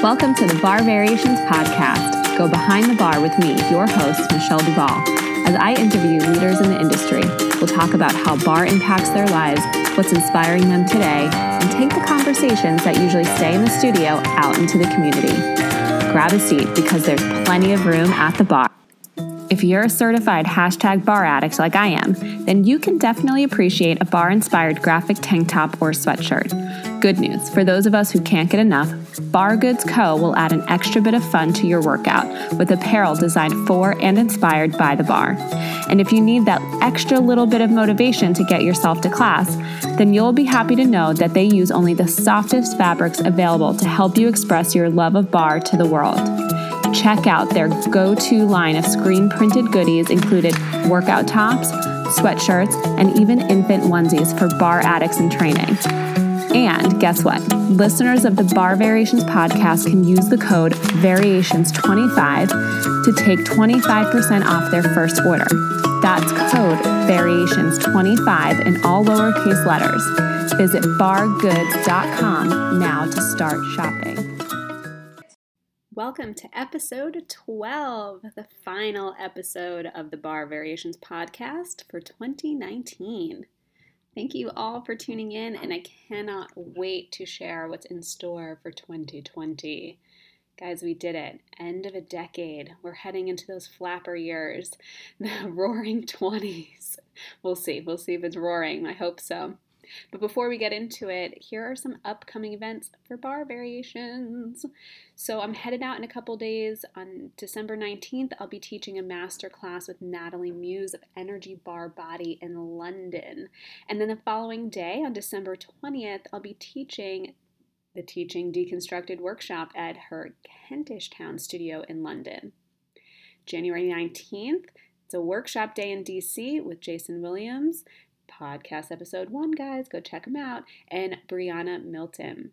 Welcome to the Barre Variations Podcast. Go behind the barre with me, your host, Michelle Duval, as I interview leaders in the industry. We'll talk about how barre impacts their lives, what's inspiring them today, and take the conversations that usually stay in the studio out into the community. Grab a seat because there's plenty of room at the barre. If you're a certified hashtag barre addict like I am, then you can definitely appreciate a barre inspired graphic tank top or sweatshirt. Good news for those of us who can't get enough, Bar Goods Co. will add an extra bit of fun to your workout with apparel designed for and inspired by the barre. And if you need that extra little bit of motivation to get yourself to class, then you'll be happy to know that they use only the softest fabrics available to help you express your love of barre to the world. Check out their go to line of screen printed goodies, included workout tops, sweatshirts, and even infant onesies for barre addicts in training. And guess what? Listeners of the Barre Variations podcast can use the code VARIATIONS25 to take 25% off their first order. That's code VARIATIONS25 in all lowercase letters. Visit bargoods.com now to start shopping. Welcome to episode 12, the final episode of the Barre Variations podcast for 2019. Thank you all for tuning in, and I cannot wait to share what's in store for 2020. Guys, we did it. End of a decade. We're heading into those flapper years, the roaring 20s. We'll see. We'll see if it's roaring. I hope so. But before we get into it, here are some upcoming events for barre variations. So I'm headed out in a couple days. On December 19th, I'll be teaching a master class with Natalie Muse of Energy Bar Body in London. And then the following day, on December 20th, I'll be teaching the Teaching Deconstructed workshop at her Kentish Town studio in London. January 19th, it's a workshop day in DC with Jason Williams podcast episode one, guys. Go check them out. And Brianna Milton.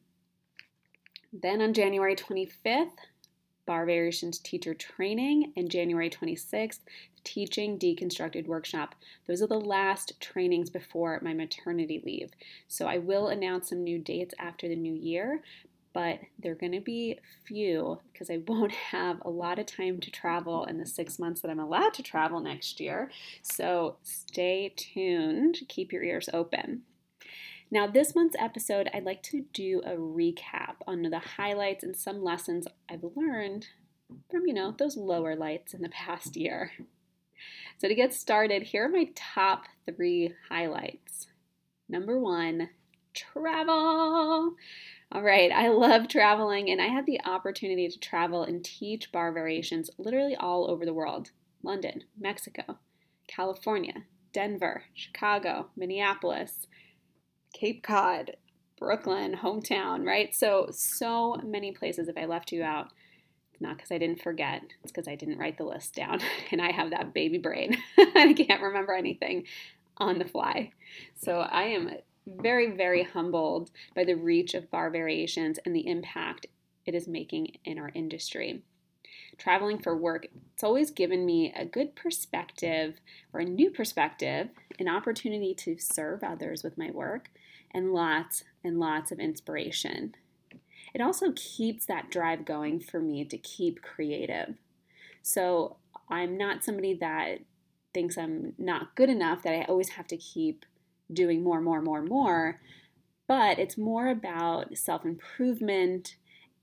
Then on January 25th, Barre Variations Teacher Training, and January 26th, Teaching Deconstructed Workshop. Those are the last trainings before my maternity leave. So I will announce some new dates after the new year, but they're going to be few because I won't have a lot of time to travel in the six months that I'm allowed to travel next year. So stay tuned, keep your ears open. Now, this month's episode, I'd like to do a recap on the highlights and some lessons I've learned from, you know, those lower lights in the past year. So, to get started, here are my top three highlights. Number one, travel. All right, I love traveling, and I had the opportunity to travel and teach barre variations literally all over the world London, Mexico, California, Denver, Chicago, Minneapolis, Cape Cod, Brooklyn, hometown, right? So, so many places. If I left you out, not because I didn't forget, it's because I didn't write the list down, and I have that baby brain. I can't remember anything on the fly. So, I am very, very humbled by the reach of barre variations and the impact it is making in our industry. Traveling for work, it's always given me a good perspective or a new perspective, an opportunity to serve others with my work, and lots and lots of inspiration. It also keeps that drive going for me to keep creative. So I'm not somebody that thinks I'm not good enough, that I always have to keep doing more, more, more, more. But it's more about self improvement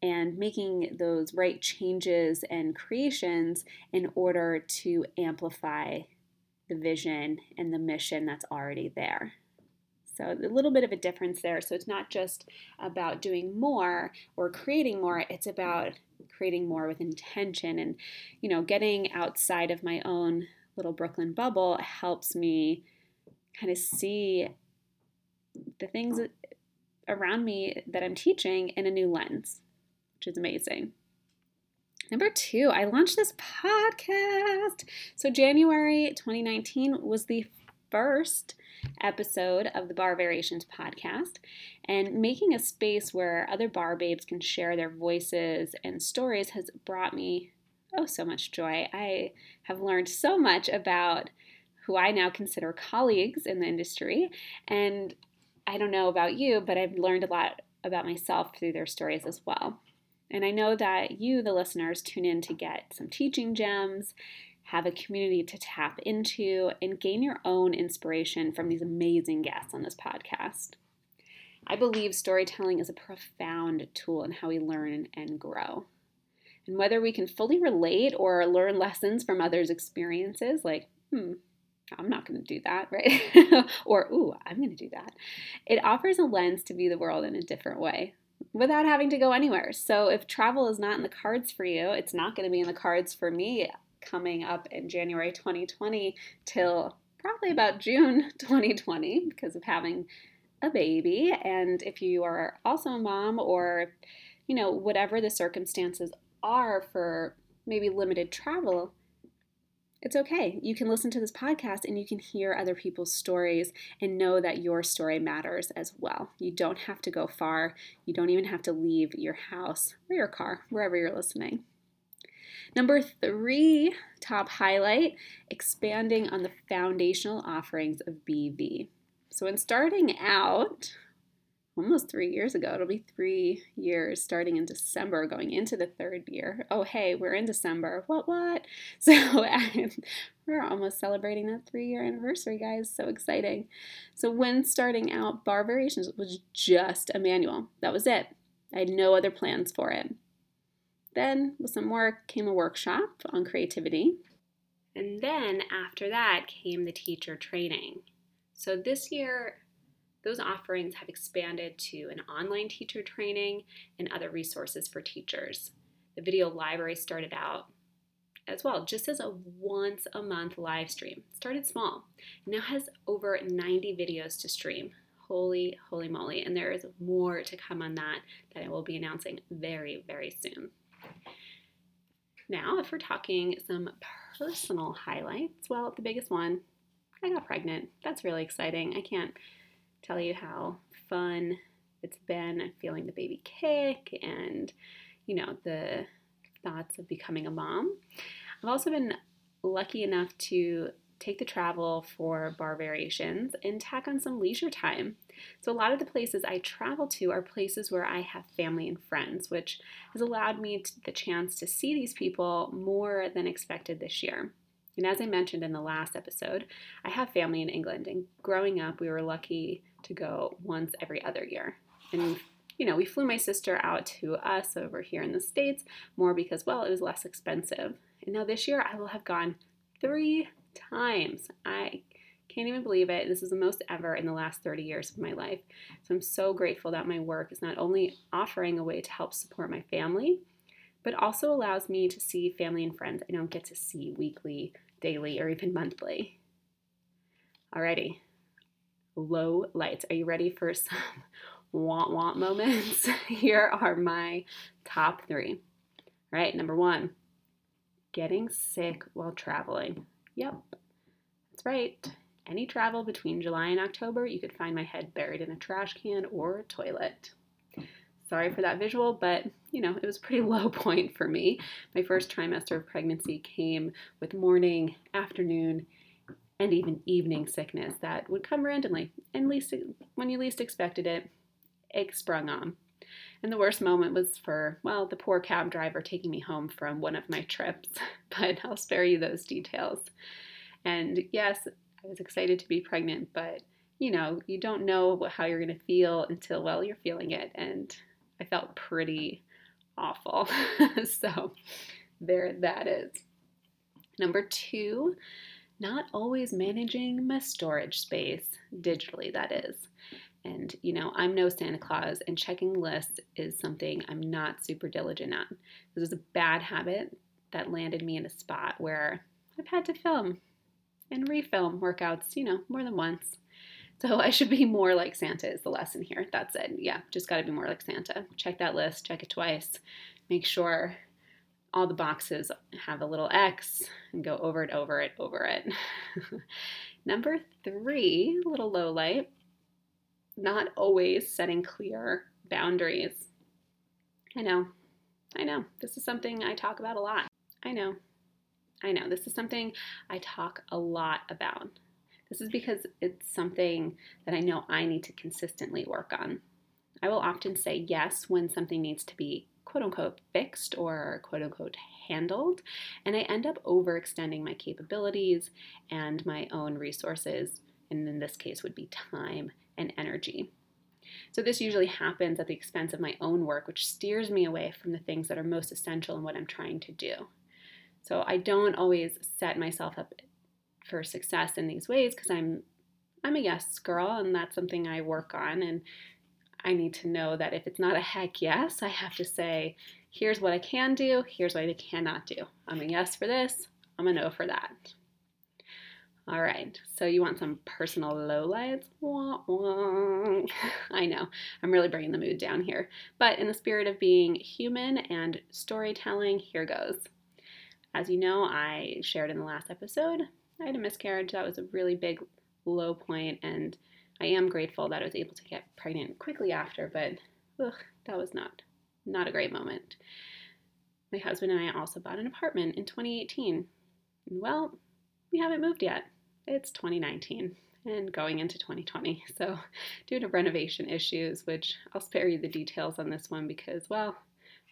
and making those right changes and creations in order to amplify the vision and the mission that's already there. So, a little bit of a difference there. So, it's not just about doing more or creating more, it's about creating more with intention. And, you know, getting outside of my own little Brooklyn bubble helps me kind of see the things around me that I'm teaching in a new lens, which is amazing. Number two, I launched this podcast. So, January 2019 was the first episode of the Barre Variations podcast, and making a space where other barre babes can share their voices and stories has brought me oh so much joy. I have learned so much about who I now consider colleagues in the industry. And I don't know about you, but I've learned a lot about myself through their stories as well. And I know that you, the listeners, tune in to get some teaching gems, have a community to tap into, and gain your own inspiration from these amazing guests on this podcast. I believe storytelling is a profound tool in how we learn and grow. And whether we can fully relate or learn lessons from others' experiences, like, hmm, I'm not going to do that, right? or, ooh, I'm going to do that. It offers a lens to view the world in a different way without having to go anywhere. So if travel is not in the cards for you, it's not going to be in the cards for me coming up in January 2020 till probably about June 2020 because of having a baby. And if you are also a mom or, you know, whatever the circumstances are for maybe limited travel, it's okay. You can listen to this podcast and you can hear other people's stories and know that your story matters as well. You don't have to go far. You don't even have to leave your house or your car, wherever you're listening. Number three top highlight expanding on the foundational offerings of BV. So, in starting out, almost three years ago. It'll be three years starting in December, going into the third year. Oh, hey, we're in December. What, what? So we're almost celebrating that three year anniversary, guys. So exciting. So, when starting out, Barre Variations was just a manual. That was it. I had no other plans for it. Then, with some work, came a workshop on creativity. And then after that came the teacher training. So this year, those offerings have expanded to an online teacher training and other resources for teachers. The video library started out as well, just as a once a month live stream. It started small, now has over 90 videos to stream. Holy, holy moly. And there is more to come on that that I will be announcing very, very soon. Now, if we're talking some personal highlights, well, the biggest one, I got pregnant. That's really exciting. I can't tell you how fun it's been feeling the baby kick and, you know, the thoughts of becoming a mom. I've also been lucky enough to take the travel for barre variations and tack on some leisure time. So, a lot of the places I travel to are places where I have family and friends, which has allowed me the chance to see these people more than expected this year. And as I mentioned in the last episode, I have family in England, and growing up, we were lucky to go once every other year. And you know, we flew my sister out to us over here in the States more because, well, it was less expensive. And now this year I will have gone three times. I can't even believe it. This is the most ever in the last 30 years of my life. So I'm so grateful that my work is not only offering a way to help support my family, but also allows me to see family and friends I don't get to see weekly, daily, or even monthly. Alrighty, low lights. Are you ready for some want want moments? Here are my top three. All right, number one, getting sick while traveling. Yep, that's right. Any travel between July and October, you could find my head buried in a trash can or a toilet. Sorry for that visual, but you know, it was pretty low point for me. My first trimester of pregnancy came with morning, afternoon, and even evening sickness that would come randomly, and least when you least expected it, it sprung on. And the worst moment was for, well, the poor cab driver taking me home from one of my trips, but I'll spare you those details. And yes, I was excited to be pregnant, but you know, you don't know how you're going to feel until, well, you're feeling it. And I felt pretty awful. so there that is. Number two, not always managing my storage space, digitally, that is. And, you know, I'm no Santa Claus, and checking lists is something I'm not super diligent at. This is a bad habit that landed me in a spot where I've had to film and refilm workouts, you know, more than once. So I should be more like Santa, is the lesson here. That's it. Yeah, just got to be more like Santa. Check that list, check it twice. Make sure all the boxes have a little X and go over it, over it, over it. Number three, little low light, not always setting clear boundaries. I know, I know. This is something I talk about a lot. I know, I know. This is something I talk a lot about. This is because it's something that I know I need to consistently work on. I will often say yes when something needs to be quote unquote fixed or quote unquote handled, and I end up overextending my capabilities and my own resources, and in this case would be time and energy. So, this usually happens at the expense of my own work, which steers me away from the things that are most essential in what I'm trying to do. So, I don't always set myself up for success in these ways because I'm I'm a yes girl and that's something I work on and I need to know that if it's not a heck yes, I have to say, here's what I can do, here's what I cannot do. I'm a yes for this, I'm a no for that. All right, so you want some personal lowlights? I know, I'm really bringing the mood down here. But in the spirit of being human and storytelling, here goes. As you know, I shared in the last episode, I had a miscarriage. That was a really big low point, and I am grateful that I was able to get pregnant quickly after, but ugh, that was not not a great moment. My husband and I also bought an apartment in 2018. And well, we haven't moved yet. It's 2019 and going into 2020. So, due to renovation issues, which I'll spare you the details on this one because, well,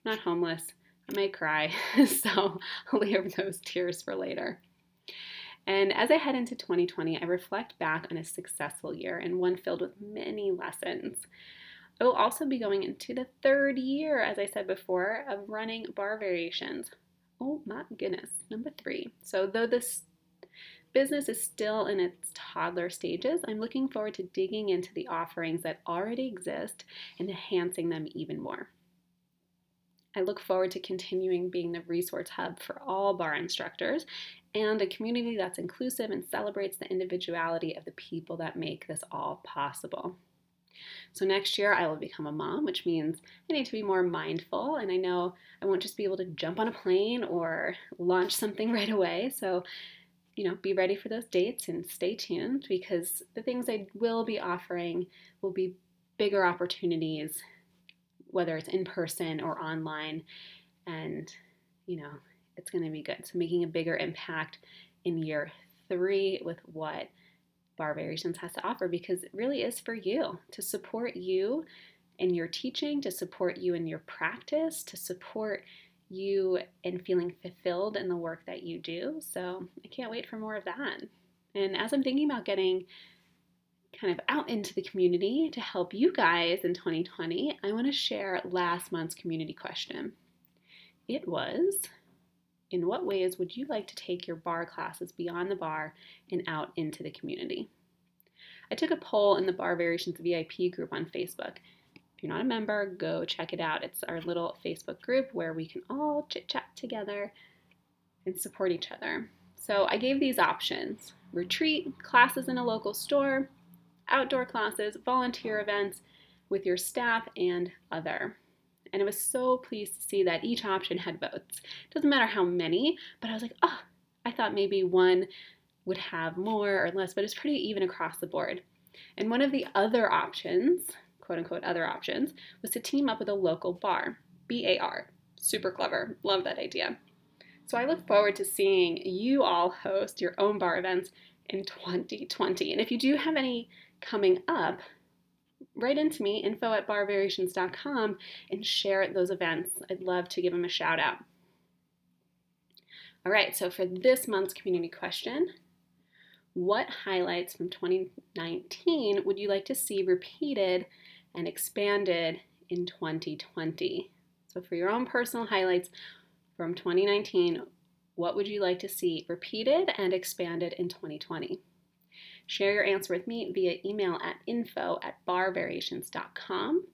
I'm not homeless. I may cry, so I'll leave those tears for later. And as I head into 2020, I reflect back on a successful year and one filled with many lessons. I will also be going into the third year, as I said before, of running barre variations. Oh my goodness, number three. So, though this business is still in its toddler stages, I'm looking forward to digging into the offerings that already exist and enhancing them even more. I look forward to continuing being the resource hub for all barre instructors and a community that's inclusive and celebrates the individuality of the people that make this all possible. So, next year I will become a mom, which means I need to be more mindful. And I know I won't just be able to jump on a plane or launch something right away. So, you know, be ready for those dates and stay tuned because the things I will be offering will be bigger opportunities, whether it's in person or online. And, you know, it's going to be good. So, making a bigger impact in year three with what Barre Variations has to offer because it really is for you to support you in your teaching, to support you in your practice, to support you and feeling fulfilled in the work that you do. So, I can't wait for more of that. And as I'm thinking about getting kind of out into the community to help you guys in 2020, I want to share last month's community question. It was in what ways would you like to take your barre classes beyond the barre and out into the community? I took a poll in the Barre Variations VIP group on Facebook. If you're not a member, go check it out. It's our little Facebook group where we can all chit chat together and support each other. So I gave these options retreat, classes in a local store, outdoor classes, volunteer events with your staff, and other and I was so pleased to see that each option had votes. Doesn't matter how many, but I was like, oh, I thought maybe one would have more or less, but it's pretty even across the board. And one of the other options, quote unquote, other options, was to team up with a local bar, BAR. Super clever. Love that idea. So I look forward to seeing you all host your own bar events in 2020. And if you do have any coming up, write into me, info at barvariations.com, and share those events. I'd love to give them a shout out. All right, so for this month's community question, what highlights from 2019 would you like to see repeated and expanded in 2020? So, for your own personal highlights from 2019, what would you like to see repeated and expanded in 2020? Share your answer with me via email at info at barvariations.com.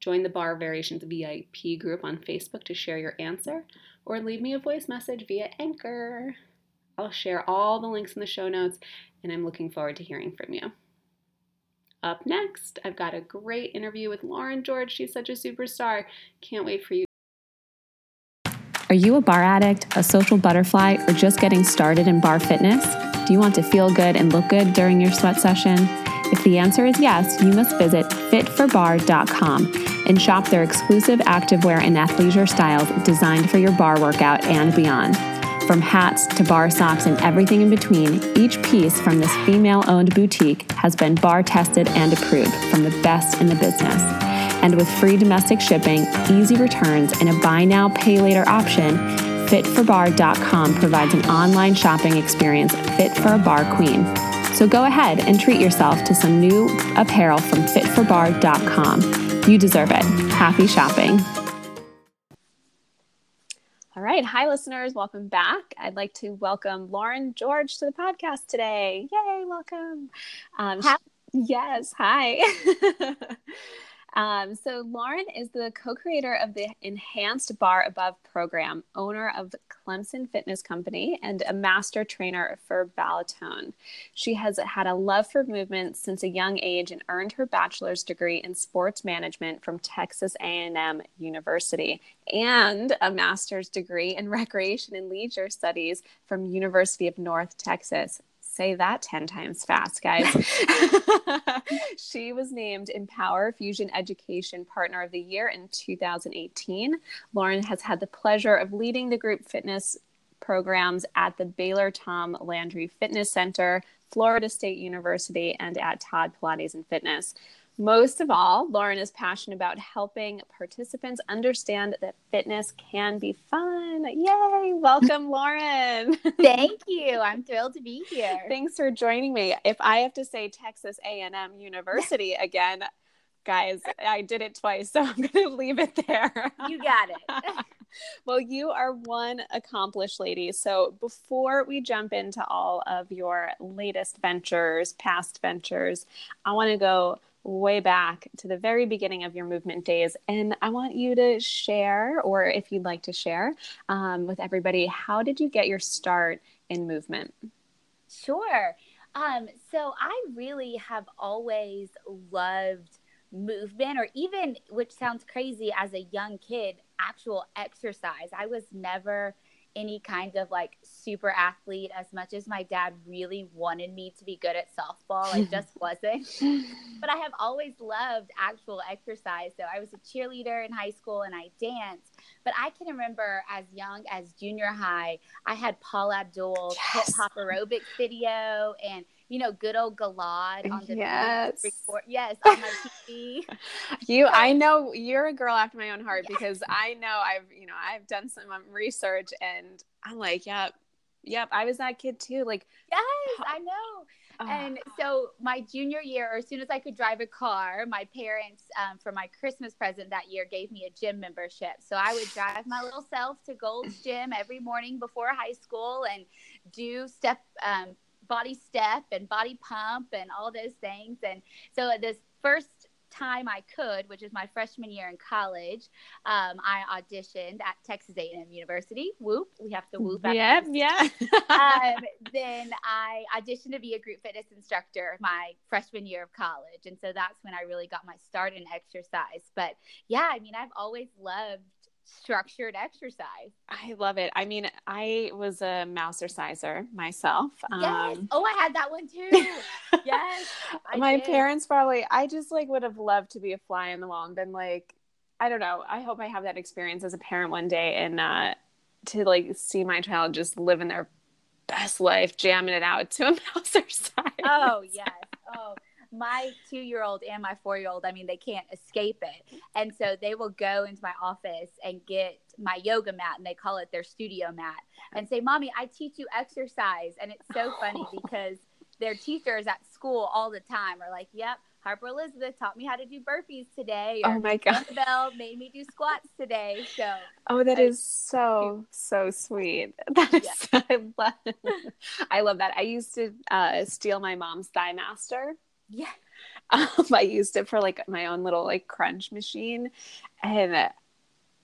Join the Barre Variations VIP group on Facebook to share your answer, or leave me a voice message via Anchor. I'll share all the links in the show notes, and I'm looking forward to hearing from you. Up next, I've got a great interview with Lauren George. She's such a superstar. Can't wait for you. Are you a barre addict, a social butterfly, or just getting started in barre fitness? Do you want to feel good and look good during your sweat session? If the answer is yes, you must visit fitforbar.com and shop their exclusive activewear and athleisure styles designed for your barre workout and beyond. From hats to barre socks and everything in between, each piece from this female owned boutique has been barre tested and approved from the best in the business. And with free domestic shipping, easy returns, and a buy now, pay later option, fitforbar.com provides an online shopping experience fit for a barre queen. So go ahead and treat yourself to some new apparel from fitforbar.com. You deserve it. Happy shopping. All right. Hi, listeners. Welcome back. I'd like to welcome Lauren George to the podcast today. Yay. Welcome. Um, hi. Yes. Hi. Um, so, Lauren is the co creator of the Enhanced Bar Above program, owner of Clemson Fitness Company, and a master trainer for Balletone. She has had a love for movement since a young age and earned her bachelor's degree in sports management from Texas A&M University and a master's degree in recreation and leisure studies from University of North Texas say that 10 times fast, guys. she was named Empower Fusion Education Partner of the Year in 2018. Lauren has had the pleasure of leading the group fitness programs at the Baylor Tom Landry Fitness Center, Florida State University, and at Todd Pilates and Fitness. Most of all, Lauren is passionate about helping participants understand that fitness can be fun. Yay! Welcome, Lauren. Thank you. I'm thrilled to be here. Thanks for joining me. If I have to say Texas A&M University again, guys, I did it twice, so I'm going to leave it there. You got it. well, you are one accomplished lady. So before we jump into all of your latest ventures, past ventures, I want to go way back to the very beginning of your movement days. And I want you to share, or if you'd like to share um, with everybody, how did you get your start in movement? Sure. Um, so I really have always loved movement, or even, which sounds crazy as a young kid, actual exercise. I was never any kind of like super athlete as much as my dad really wanted me to be good at softball i just wasn't but i have always loved actual exercise so i was a cheerleader in high school and i danced but i can remember as young as junior high i had paula abdul's yes. hip hop aerobics video and you know, good old Gilad on the yes, yes, on my TV. you, I know you're a girl after my own heart yes. because I know I've, you know, I've done some um, research and I'm like, yep, yep, I was that kid too. Like, yes, I know. Oh. And so my junior year, or as soon as I could drive a car, my parents, um, for my Christmas present that year, gave me a gym membership. So I would drive my little self to Gold's Gym every morning before high school and do step um, body step and body pump and all those things. And so this first time I could, which is my freshman year in college, um, I auditioned at Texas A&M University. Whoop, we have to whoop. Yep, yeah. um, then I auditioned to be a group fitness instructor my freshman year of college, and so that's when I really got my start in exercise. But yeah, I mean, I've always loved structured exercise. I love it. I mean, I was a mouserciser myself. Yes. Um, oh, I had that one too. yes. My did. parents probably, I just like would have loved to be a fly in the wall and been like, I don't know. I hope I have that experience as a parent one day and uh, to like see my child just living their best life, jamming it out to a mouse mousercise. Oh, yes. Oh, my two year old and my four year old, I mean, they can't escape it. And so they will go into my office and get my yoga mat and they call it their studio mat and say, Mommy, I teach you exercise. And it's so funny because their teachers at school all the time are like, Yep, Harper Elizabeth taught me how to do burpees today. oh my god! Annabelle made me do squats today. So oh, that is so so sweet. That is yeah. I love. I love that. I used to uh, steal my mom's thigh master yeah. Um, I used it for like my own little like crunch machine. And uh,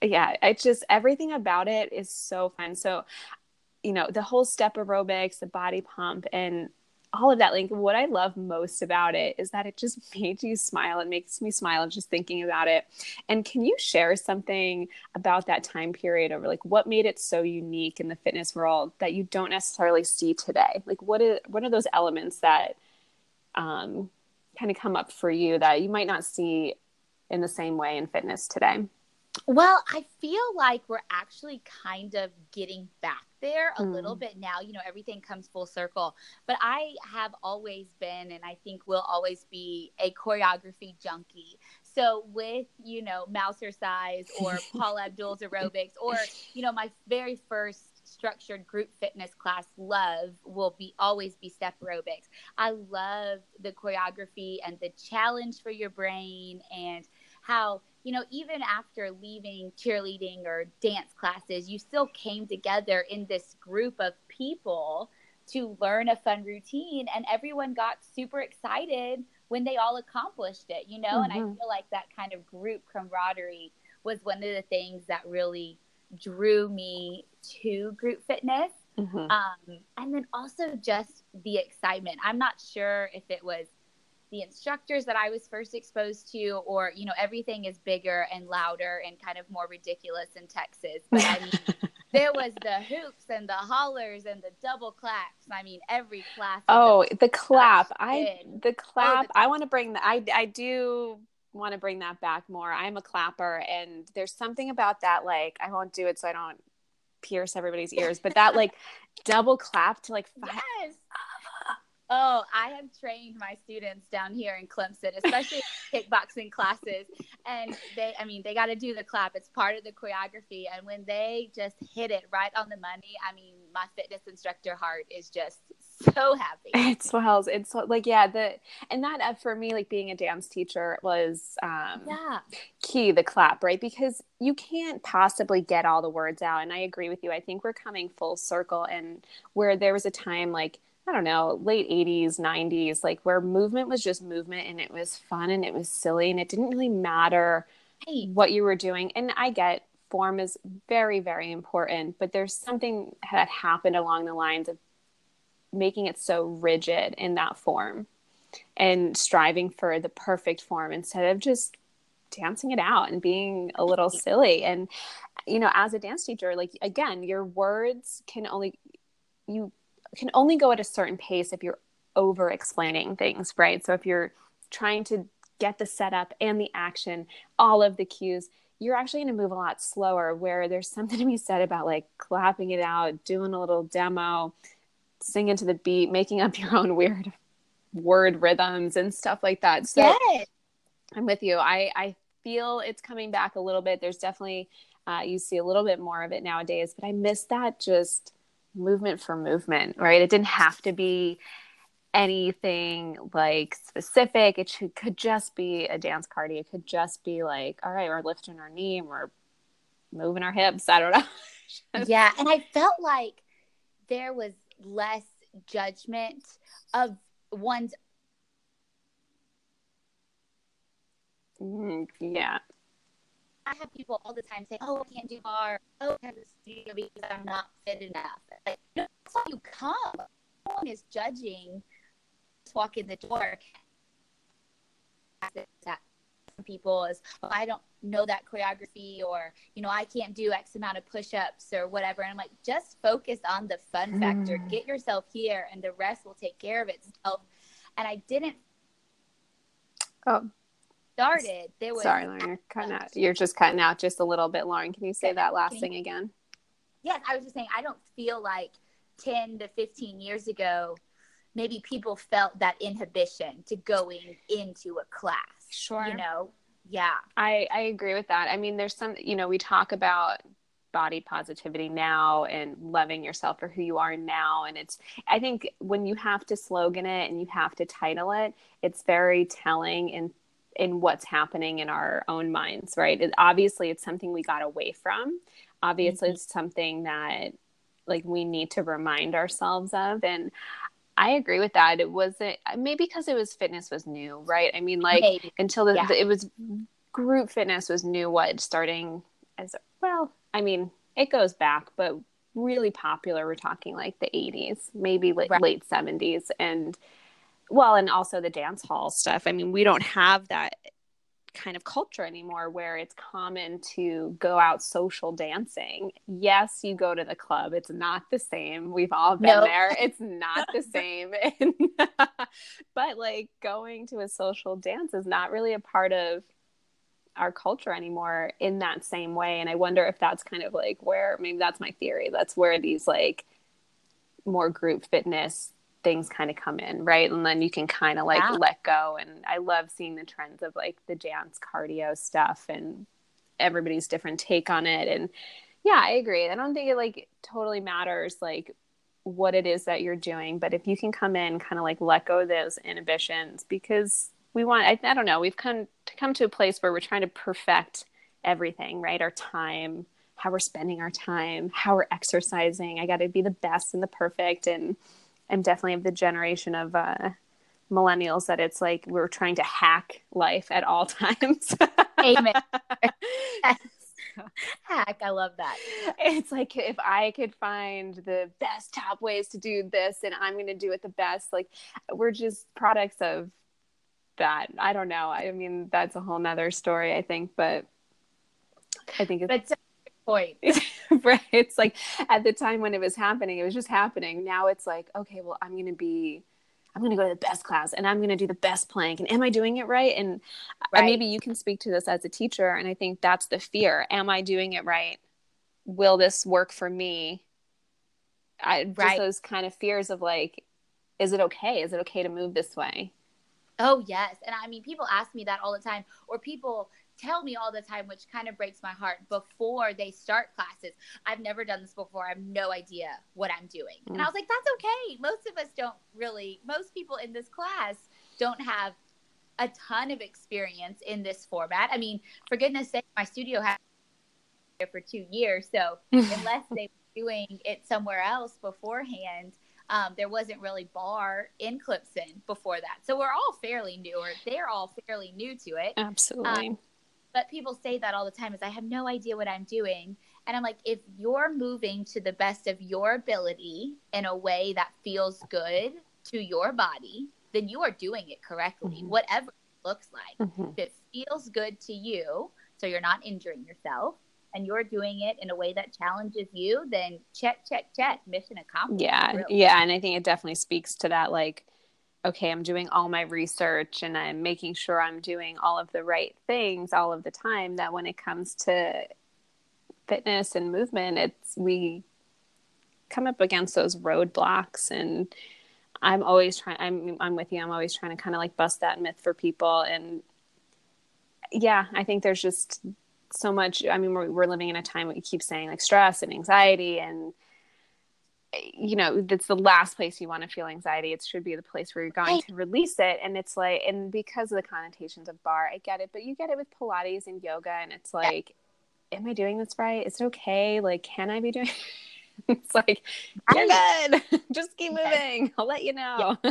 yeah, it's just everything about it is so fun. So, you know, the whole step aerobics, the body pump, and all of that. Like, what I love most about it is that it just made you smile. It makes me smile just thinking about it. And can you share something about that time period over like what made it so unique in the fitness world that you don't necessarily see today? Like, what is what are those elements that um, kind of come up for you that you might not see in the same way in fitness today? Well, I feel like we're actually kind of getting back there a mm. little bit now. You know, everything comes full circle. But I have always been, and I think will always be, a choreography junkie. So with, you know, Mousercise or Paula Abdul's aerobics or, you know, my very first structured group fitness class love will be always be step aerobics. I love the choreography and the challenge for your brain and how you know even after leaving cheerleading or dance classes you still came together in this group of people to learn a fun routine and everyone got super excited when they all accomplished it you know mm-hmm. and i mm-hmm. feel like that kind of group camaraderie was one of the things that really drew me to group fitness. Mm-hmm. Um, and then also just the excitement. I'm not sure if it was the instructors that I was first exposed to, or, you know, everything is bigger and louder and kind of more ridiculous in Texas. But I mean, there was the hoops and the hollers and the double claps. I mean, every class. Oh, the clap! I the clap. Oh, the I want to bring the. I I do want to bring that back more. I'm a clapper, and there's something about that. Like, I won't do it so I don't pierce everybody's ears, but that like double clap to like five. Yes. Oh, I have trained my students down here in Clemson, especially kickboxing classes. And they, I mean, they got to do the clap. It's part of the choreography. And when they just hit it right on the money, I mean, my fitness instructor heart is just so happy. It swells. It's like, yeah, the, and that uh, for me, like being a dance teacher was um, yeah. key, the clap, right? Because you can't possibly get all the words out. And I agree with you. I think we're coming full circle. And where there was a time like, I don't know, late 80s, 90s, like where movement was just movement and it was fun and it was silly and it didn't really matter right. what you were doing. And I get form is very, very important, but there's something that happened along the lines of making it so rigid in that form and striving for the perfect form instead of just dancing it out and being a little silly. And, you know, as a dance teacher, like again, your words can only, you can only go at a certain pace if you're over explaining things, right? So if you're trying to get the setup and the action, all of the cues, you're actually going to move a lot slower. Where there's something to be said about like clapping it out, doing a little demo, singing to the beat, making up your own weird word rhythms and stuff like that. So yes. I'm with you. I, I feel it's coming back a little bit. There's definitely, uh, you see a little bit more of it nowadays, but I miss that just movement for movement, right? It didn't have to be anything like specific. It should, could just be a dance party. It could just be like, all right, we're lifting our knee and we're moving our hips. I don't know. yeah. And I felt like there was less judgment of one's. Mm, yeah. I have people all the time say, "Oh, I can't do barre. Oh, I have to studio because I'm not fit enough." Like, no, that's why you come. No one is judging. Just walk in the door. That people is, oh, I don't know that choreography, or you know, I can't do X amount of push-ups or whatever. And I'm like, just focus on the fun factor. Mm. Get yourself here, and the rest will take care of itself. And I didn't. Oh, started, there was. Sorry, Lauren, you're cutting out. You're just cutting out just a little bit, Lauren. Can you say that last thing again? Yes, I was just saying, I don't feel like 10 to 15 years ago, maybe people felt that inhibition to going into a class. Sure. You know? Yeah. I, I agree with that. I mean, there's some, you know, we talk about body positivity now and loving yourself for who you are now and it's i think when you have to slogan it and you have to title it it's very telling in, in what's happening in our own minds, right? It, obviously, it's something we got away from. Obviously, mm-hmm. it's something that like we need to remind ourselves of. And I agree with that. It wasn't uh, maybe because it was fitness was new, right? I mean, like maybe. until the, yeah. the, it was group fitness was new. What starting as well? I mean, it goes back, but really popular. We're talking like the 80s, maybe late, right. late 70s, and well and also the dance hall stuff i mean we don't have that kind of culture anymore where it's common to go out social dancing. Yes, you go to the club. It's not the same. We've all been nope. there. It's not the same. but like going to a social dance is not really a part of our culture anymore in that same way. And I wonder if that's kind of like where maybe that's my theory. That's where these like more group fitness things kind of come in, right? And then you can kind of like Yeah. let go. And I love seeing the trends of like the dance cardio stuff and everybody's different take on it. And yeah, I agree. I don't think it like totally matters like what it is that you're doing, but if you can come in, kind of like let go of those inhibitions because we want, I, I don't know, we've come to come to a place where we're trying to perfect everything, right? Our time, how we're spending our time, how we're exercising. I got to be the best and the perfect. And I'm definitely of the generation of uh, millennials that it's like we're trying to hack life at all times. Amen. Heck, I love that. it's like if I could find the best top ways to do this and I'm going to do it the best, like we're just products of that. I don't know. I mean, that's a whole nother story, I think, but I think it's But to your point, right. It's like at the time when it was happening, it was just happening. Now it's like, okay, well, I'm going to be, I'm going to go to the best class and I'm going to do the best plank. And am I doing it right? And uh, Right. maybe you can speak to this as a teacher. And I think that's the fear. Am I doing it right? Will this work for me? I, just Right. those kind of fears of like, is it okay? Is it okay to move this way? Oh, yes. And I mean, people ask me that all the time, or people tell me all the time, which kind of breaks my heart before they start classes. I've never done this before. I have no idea what I'm doing. And I was like, that's okay. Most of us don't really, most people in this class don't have a ton of experience in this format. I mean, for goodness sake, my studio has been here for two years. So unless they were doing it somewhere else beforehand, um, there wasn't really barre in Clemson before that. So we're all fairly new, or they're all fairly new to it. Absolutely. But people say that all the time is I have no idea what I'm doing. And I'm like, if you're moving to the best of your ability in a way that feels good to your body, then you are doing it correctly, Mhm. whatever it looks like Mhm. if it feels good to you, so you're not injuring yourself, and you're doing it in a way that challenges you, then check, check, check, mission accomplished. Yeah, really. yeah, and I think it definitely speaks to that like okay, I'm doing all my research and I'm making sure I'm doing all of the right things all of the time that when it comes to fitness and movement, it's we come up against those roadblocks and I'm always trying I'm I'm with you. I'm always trying to kind of like bust that myth for people and yeah, I think there's just so much I mean we're we're living in a time where we keep saying like stress and anxiety and you know that's the last place you want to feel anxiety. It should be the place where you're going Right. to release it. And it's like and because of the connotations of barre i get it. But you get it with pilates and yoga and it's like am i doing this right? Is it okay? Like can i be doing it's like you're good. Just keep Yes. moving. I'll let you know.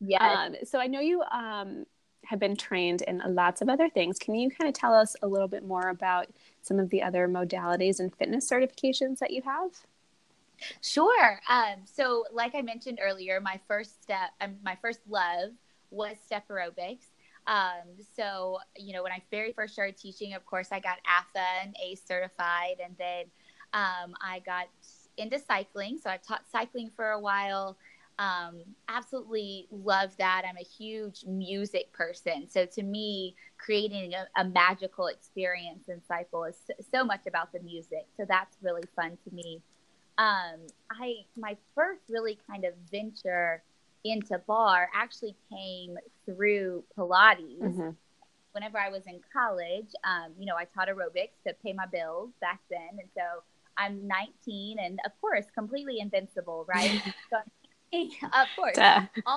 Yes. um, so i know you um, have been trained in lots of other things. Can you kind of tell us a little bit more about some of the other modalities and fitness certifications that you have Sure. Um, so, like I mentioned earlier, my first step, um, my first love was step aerobics. Um, so, you know, when I very first started teaching, of course, I got AFA and A certified, and then um, I got into cycling. So, I've taught cycling for a while. Um, absolutely love that. I'm a huge music person. So, to me, creating a, a magical experience in cycle is so much about the music. So, that's really fun to me um, I my first really kind of venture into barre actually came through Pilates. Mm-hmm. Whenever I was in college, um, you know, I taught aerobics to pay my bills back then, and so I'm 19, and of course, completely invincible, right? so, of course, all,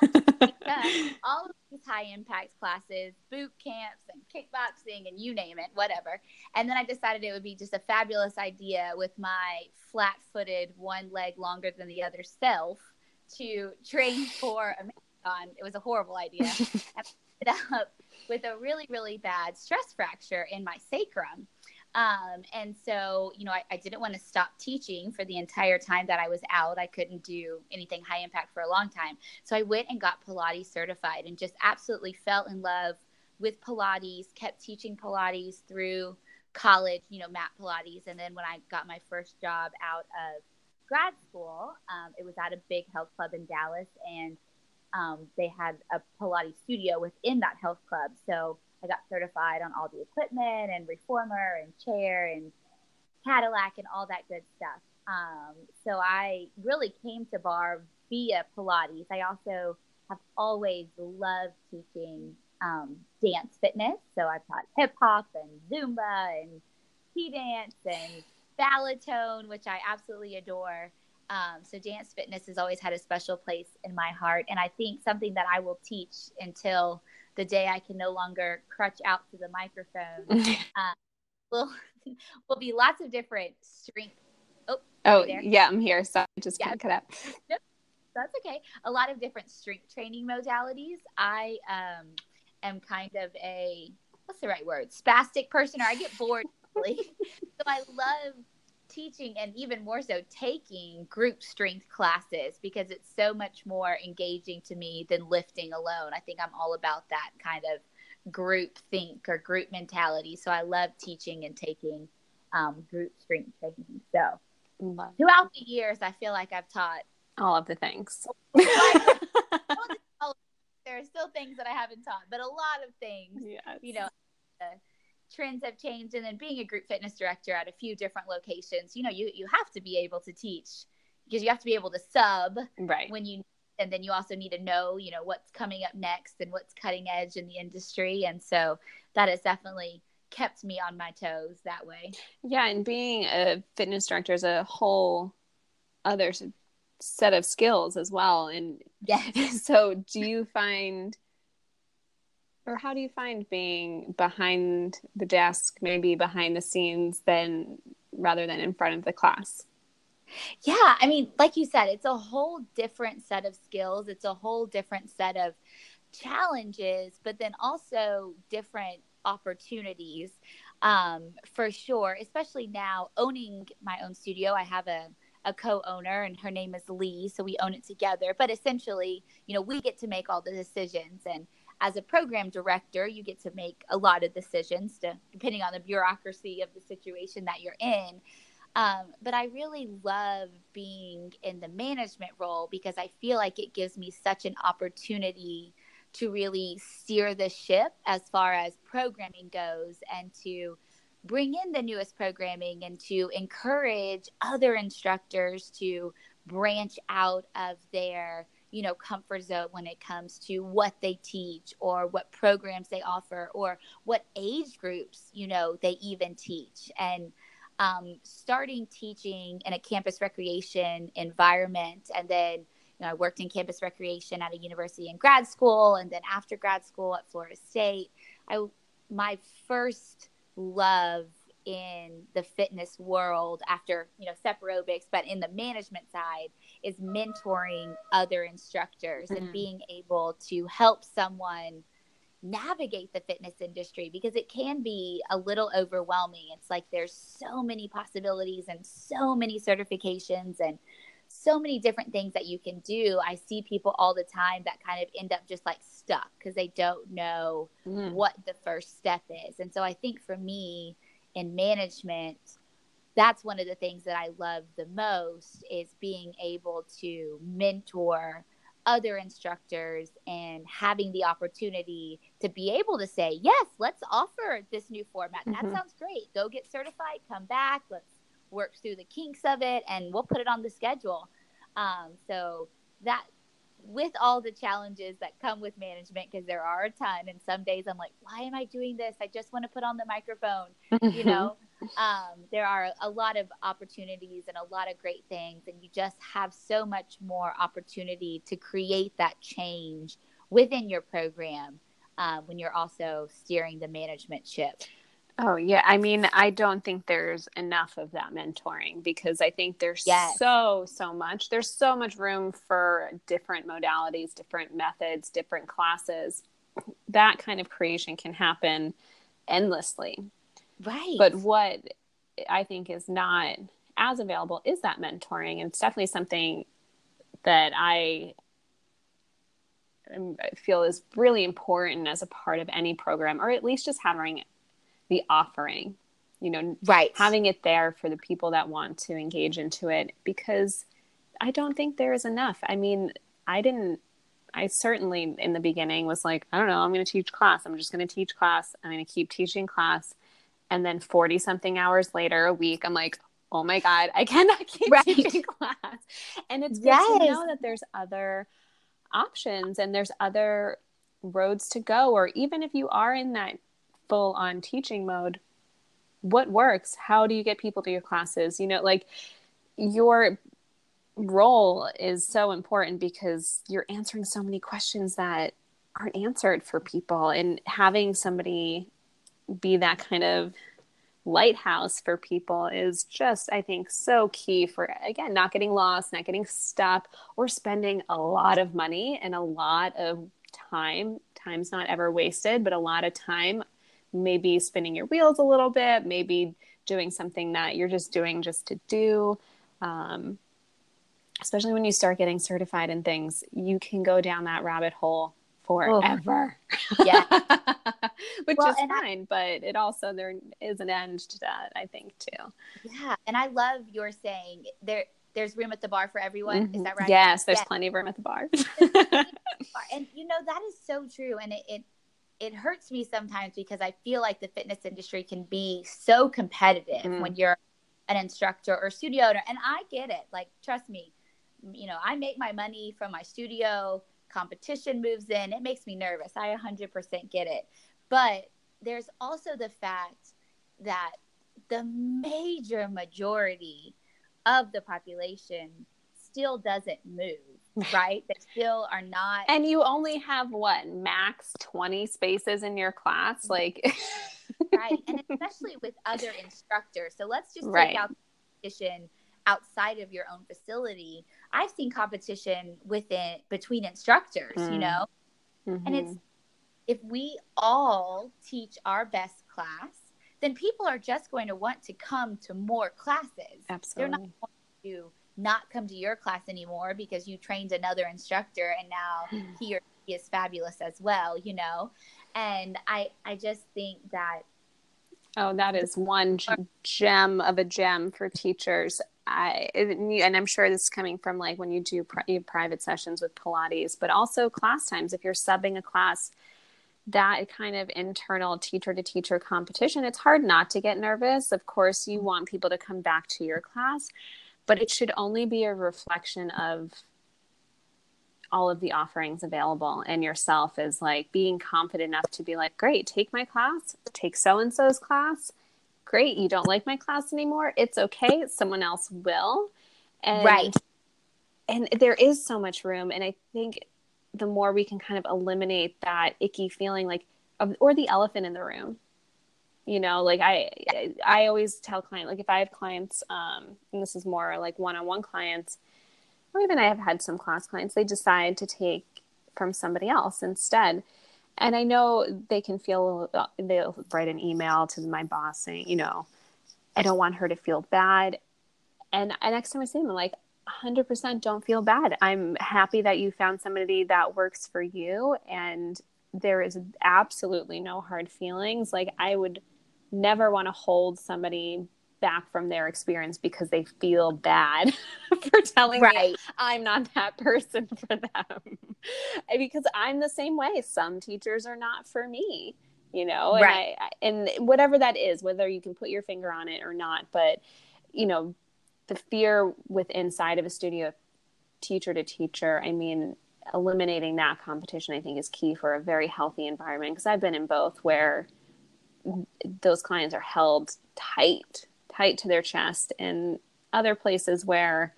all of these high impact classes, boot camps and kickboxing and you name it, whatever. And then I decided it would be just a fabulous idea with my flat footed, one leg longer than the other self to train for a marathon. It was a horrible idea. I ended up with a really, really bad stress fracture in my sacrum. Um, and so, you know, I, I didn't want to stop teaching for the entire time that I was out. I couldn't do anything high impact for a long time. So I went and got Pilates certified and just absolutely fell in love with Pilates, kept teaching Pilates through college, you know, mat Pilates. And then when I got my first job out of grad school, um, it was at a big health club in Dallas. And um, they had a Pilates studio within that health club. So I got certified on all the equipment and reformer and chair and Cadillac and all that good stuff. Um, so I really came to barre via Pilates. I also have always loved teaching um, dance fitness. So I've taught hip hop and Zumba and T dance and Balletone, which I absolutely adore. Um, so dance fitness has always had a special place in my heart, and I think something that I will teach until the day I can no longer crutch out to the microphone uh, will will be lots of different strength. Oh, oh yeah, I'm here. So I just yeah. cut up. Nope, that's okay. A lot of different strength training modalities. I um, am kind of a what's the right word? Spastic person, or I get bored. so I love teaching and even more so taking group strength classes because it's so much more engaging to me than lifting alone. I think I'm all about that kind of group think or group mentality. So I love teaching and taking um, group strength training. So throughout the years, I feel like I've taught all of the things. there are still things that I haven't taught, but a lot of things, yes. you know, trends have changed and then being a group fitness director at a few different locations you know you you have to be able to teach because you have to be able to sub right. when you and then you also need to know you know what's coming up next and what's cutting edge in the industry and so that has definitely kept me on my toes that way. Yeah and being a fitness director is a whole other set of skills as well and yeah so do you find or how do you find being behind the desk maybe behind the scenes than rather than in front of the class? Yeah i mean like you said it's a whole different set of skills. It's a whole different set of challenges but then also different opportunities um, for sure especially now owning my own studio. I have a a co-owner and her name is Lee so we own it together. But essentially you know we get to make all the decisions and as a program director, you get to make a lot of decisions to, depending on the bureaucracy of the situation that you're in. Um, but I really love being in the management role because I feel like it gives me such an opportunity to really steer the ship as far as programming goes and to bring in the newest programming and to encourage other instructors to branch out of their you know comfort zone when it comes to what they teach or what programs they offer or what age groups you know they even teach and um, starting teaching in a campus recreation environment and then you know, I worked in campus recreation at a university in grad school and then after grad school at Florida State. I my first love in the fitness world after you know step aerobics but in the management side is mentoring other instructors mm-hmm. and being able to help someone navigate the fitness industry because it can be a little overwhelming it's like there's so many possibilities and so many certifications and so many different things that you can do i see people all the time that kind of end up just like stuck because they don't know mm. what the first step is and so i think for me in management, that's one of the things that I love the most is being able to mentor other instructors and having the opportunity to be able to say, yes, let's offer this new format. Mm-hmm. That sounds great. Go get certified, come back, let's work through the kinks of it, and we'll put it on the schedule. Um, so that with all the challenges that come with management because there are a ton and some days i'm like why am i doing this? I just want to put on the microphone you know? Um, there are a lot of opportunities and a lot of great things and you just have so much more opportunity to create that change within your program uh, when you're also steering the management ship Oh, yeah. I mean, I don't think there's enough of that mentoring because I think there's yes. so, so much. There's so much room for different modalities, different methods, different classes. That kind of creation can happen endlessly. Right. But what I think is not as available is that mentoring. And it's definitely something that I feel is really important as a part of any program, or at least just having the offering you know right having it there for the people that want to engage into it because i don't think there is enough i mean i didn't i certainly in the beginning was like i don't know i'm going to teach class i'm just going to teach class i'm going to keep teaching class and then 40 something hours later a week i'm like oh my God, I cannot keep right. teaching class. And it's yes. good to know that there's other options and there's other roads to go. Or even if you are in that full on teaching mode, what works? How do you get people to your classes? You know, like your role is so important because you're answering so many questions that aren't answered for people and having somebody be that kind of lighthouse for people is just i think so key for again not getting lost not getting stuck or spending a lot of money and a lot of time time's not ever wasted but a lot of time maybe spinning your wheels a little bit maybe doing something that you're just doing just to do um, especially when you start getting certified in things you can go down that rabbit hole forever. Yeah. Which well, is fine, I, but it also there is an end to that, I think too. Yeah. And I love your saying there there's room at the barre for everyone. Mm-hmm. Is that right? Yes, there's yes. plenty of room at the barre. and you know, that is so true. And it, it it hurts me sometimes because I feel like the fitness industry can be so competitive mm. when you're an instructor or studio owner. And I get it. Like, trust me, you know, I make my money from my studio competition moves in, it makes me nervous. I 100% get it. But there's also the fact that the major majority of the population still doesn't move, right? they still are not. And you only have what, max 20 spaces in your class? Like, right. And especially with other instructors. So let's just take right. out competition outside of your own facility i've seen competition within between instructors mm. you know mm-hmm. and it's mm-hmm. if we all teach our best class then people are just going to want to come to more classes absolutely they're not going to not come to your class anymore because you trained another instructor and now he or she is fabulous as well you know and i i just think that Oh, that is one gem of a gem for teachers. I and I'm sure this is coming from like when you do pri- private sessions with Pilates, but also class times. If you're subbing a class, that kind of internal teacher to teacher competition, it's hard not to get nervous. Of course, you mm-hmm. want people to come back to your class, but it should only be a reflection of all of the offerings available and yourself is like being confident enough to be like, great, take my class, take so and so's class. Great, you don't like my class anymore. It's okay. Someone else will. And, right. And there is so much room. And I think the more we can kind of eliminate that icky feeling, like, of, or the elephant in the room, you know like i i always tell clients like if i have clients um and this is more like one-on-one clients or even I have had some class clients, they decide to take from somebody else instead. And I know they can feel, they'll write an email to my boss saying, you know, I don't want her to feel bad. And, and next time I see them, I'm like, 100% don't feel bad. I'm happy that you found somebody that works for you. And there is absolutely no hard feelings. Like, I would never want to hold somebody back from their experience because they feel bad for telling right. me I'm not that person for them. because I'm the same way. Some teachers are not for me, you know, and right. I, and whatever that is, whether you can put your finger on it or not, but you know, the fear with inside of a studio teacher to teacher, I mean, eliminating that competition I think is key for a very healthy environment because I've been in both where those clients are held tight tight to their chest. And other places where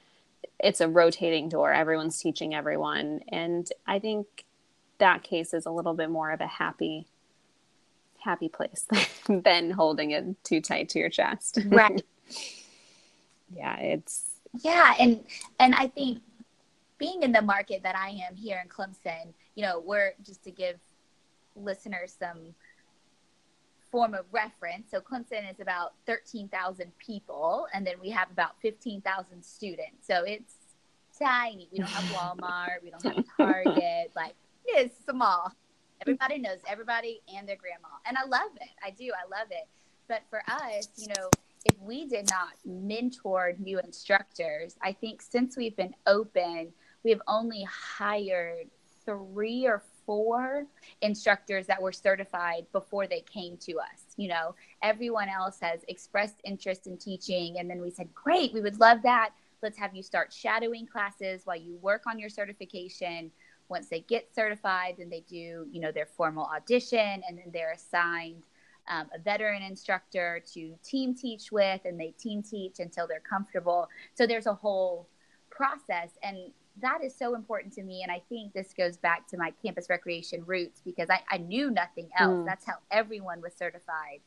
it's a rotating door everyone's teaching everyone. And i think that case is a little bit more of a happy happy place than holding it too tight to your chest. Right. Yeah it's yeah and and i think being in the market that i am here in clemson you know we're just to give listeners some form of reference. So Clemson is about 13,000 people, and then we have about 15,000 students. So it's tiny. We don't have Walmart, we don't have Target. Like it's small. Everybody knows everybody and their grandma, and I love it. I do. I love it. But for us, you know, if we did not mentor new instructors, I think since we've been open, we have only hired three or four instructors that were certified before they came to us You know, everyone else has expressed interest in teaching. And then we said, great, we would love that. Let's have you start shadowing classes while you work on your certification. Once they get certified, then they do, you know, their formal audition and then they're assigned um, a veteran instructor to team teach with and they team teach until they're comfortable. So there's a whole process. And that is so important to me. And I think this goes back to my campus recreation roots because I, I knew nothing else. Mm. That's how everyone was certified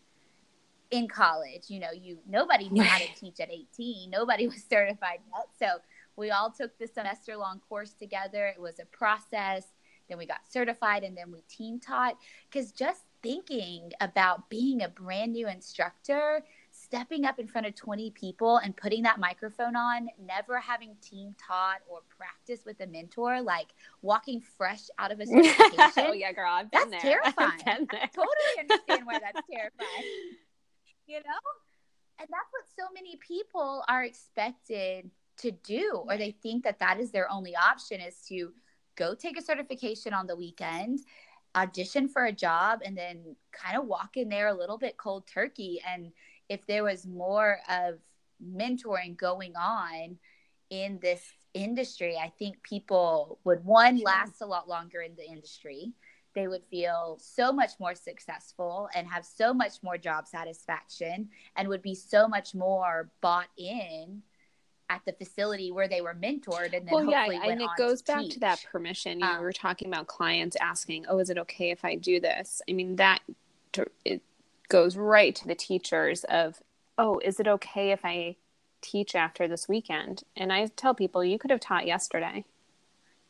in college. You know, you nobody knew how to teach at 18. Nobody was certified yet. So we all took the semester long course together. It was a process. Then we got certified and then we team taught. Because just thinking about being a brand new instructor stepping up in front of 20 people and putting that microphone on, never having team taught or practice with a mentor, like walking fresh out of a certification. oh yeah, girl, I've been that's there. terrifying. Been there. I totally understand why that's terrifying. You know? And that's what so many people are expected to do, or they think that that is their only option is to go take a certification on the weekend audition for a job and then kind of walk in there a little bit cold turkey and if there was more of mentoring going on in this industry, I think people would one last a lot longer in the industry. They would feel so much more successful and have so much more job satisfaction and would be so much more bought in at the facility where they were mentored and then well, yeah, and it goes to back teach. to that permission. You um, were talking about clients asking, "Oh, is it okay if I do this?" I mean, that it goes right to the teachers of, oh, is it okay if I teach after this weekend? And I tell people, you could have taught yesterday.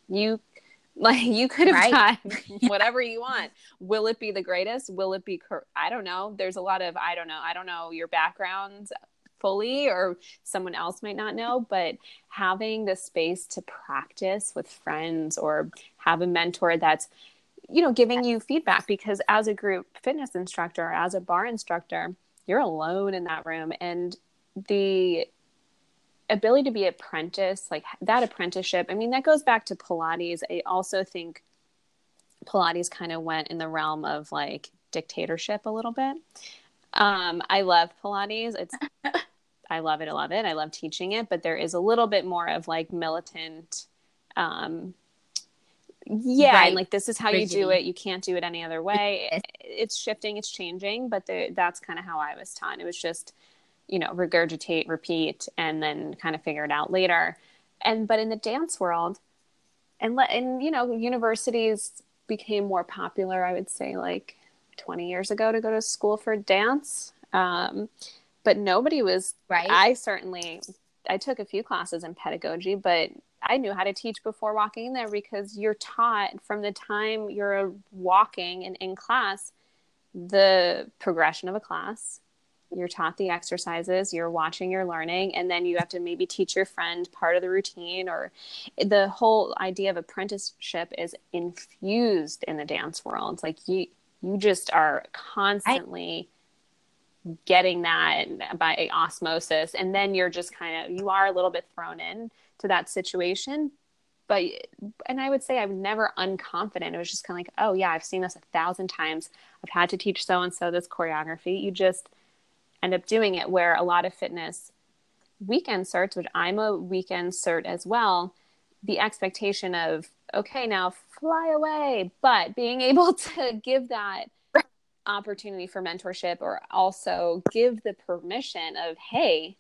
You like you could have right. taught whatever you want. Will it be the greatest? Will it be? Cor- I don't know. There's a lot of I don't know. I don't know your background fully or someone else might not know but having the space to practice with friends or have a mentor that's you know giving you feedback because as a group fitness instructor as a barre instructor you're alone in that room. And the ability to be apprentice like that apprenticeship i mean that goes back to pilates. I also think pilates kind of went in the realm of like dictatorship a little bit. Um, i love pilates. It's i love it i love it i love teaching it but there is a little bit more of like militant um, yeah right. and like this is how Rigidity. you do it. You can't do it any other way. It's shifting it's changing but the, that's kind of how i was taught. It was just you know regurgitate repeat and then kind of figure it out later. And but in the dance world and let and you know universities became more popular i would say like 20 years ago to go to school for dance. Um, but nobody was right. I certainly i took a few classes in pedagogy but I knew how to teach before walking in there because you're taught from the time you're walking and in class the progression of a class. You're taught the exercises, you're watching, you're learning, and then you have to maybe teach your friend part of the routine or the whole idea of apprenticeship is infused in the dance world. It's like you you just are constantly I- getting that by osmosis. And then you're just kind of you are a little bit thrown in to that situation. But and i would say i'm never unconfident. It was just kind of like oh yeah i've seen this a thousand times. I've had to teach so and so this choreography. You just end up doing it where a lot of fitness weekend certs which i'm a weekend cert as well the expectation of okay now fly away. But being able to give that opportunity for mentorship or also give the permission of hey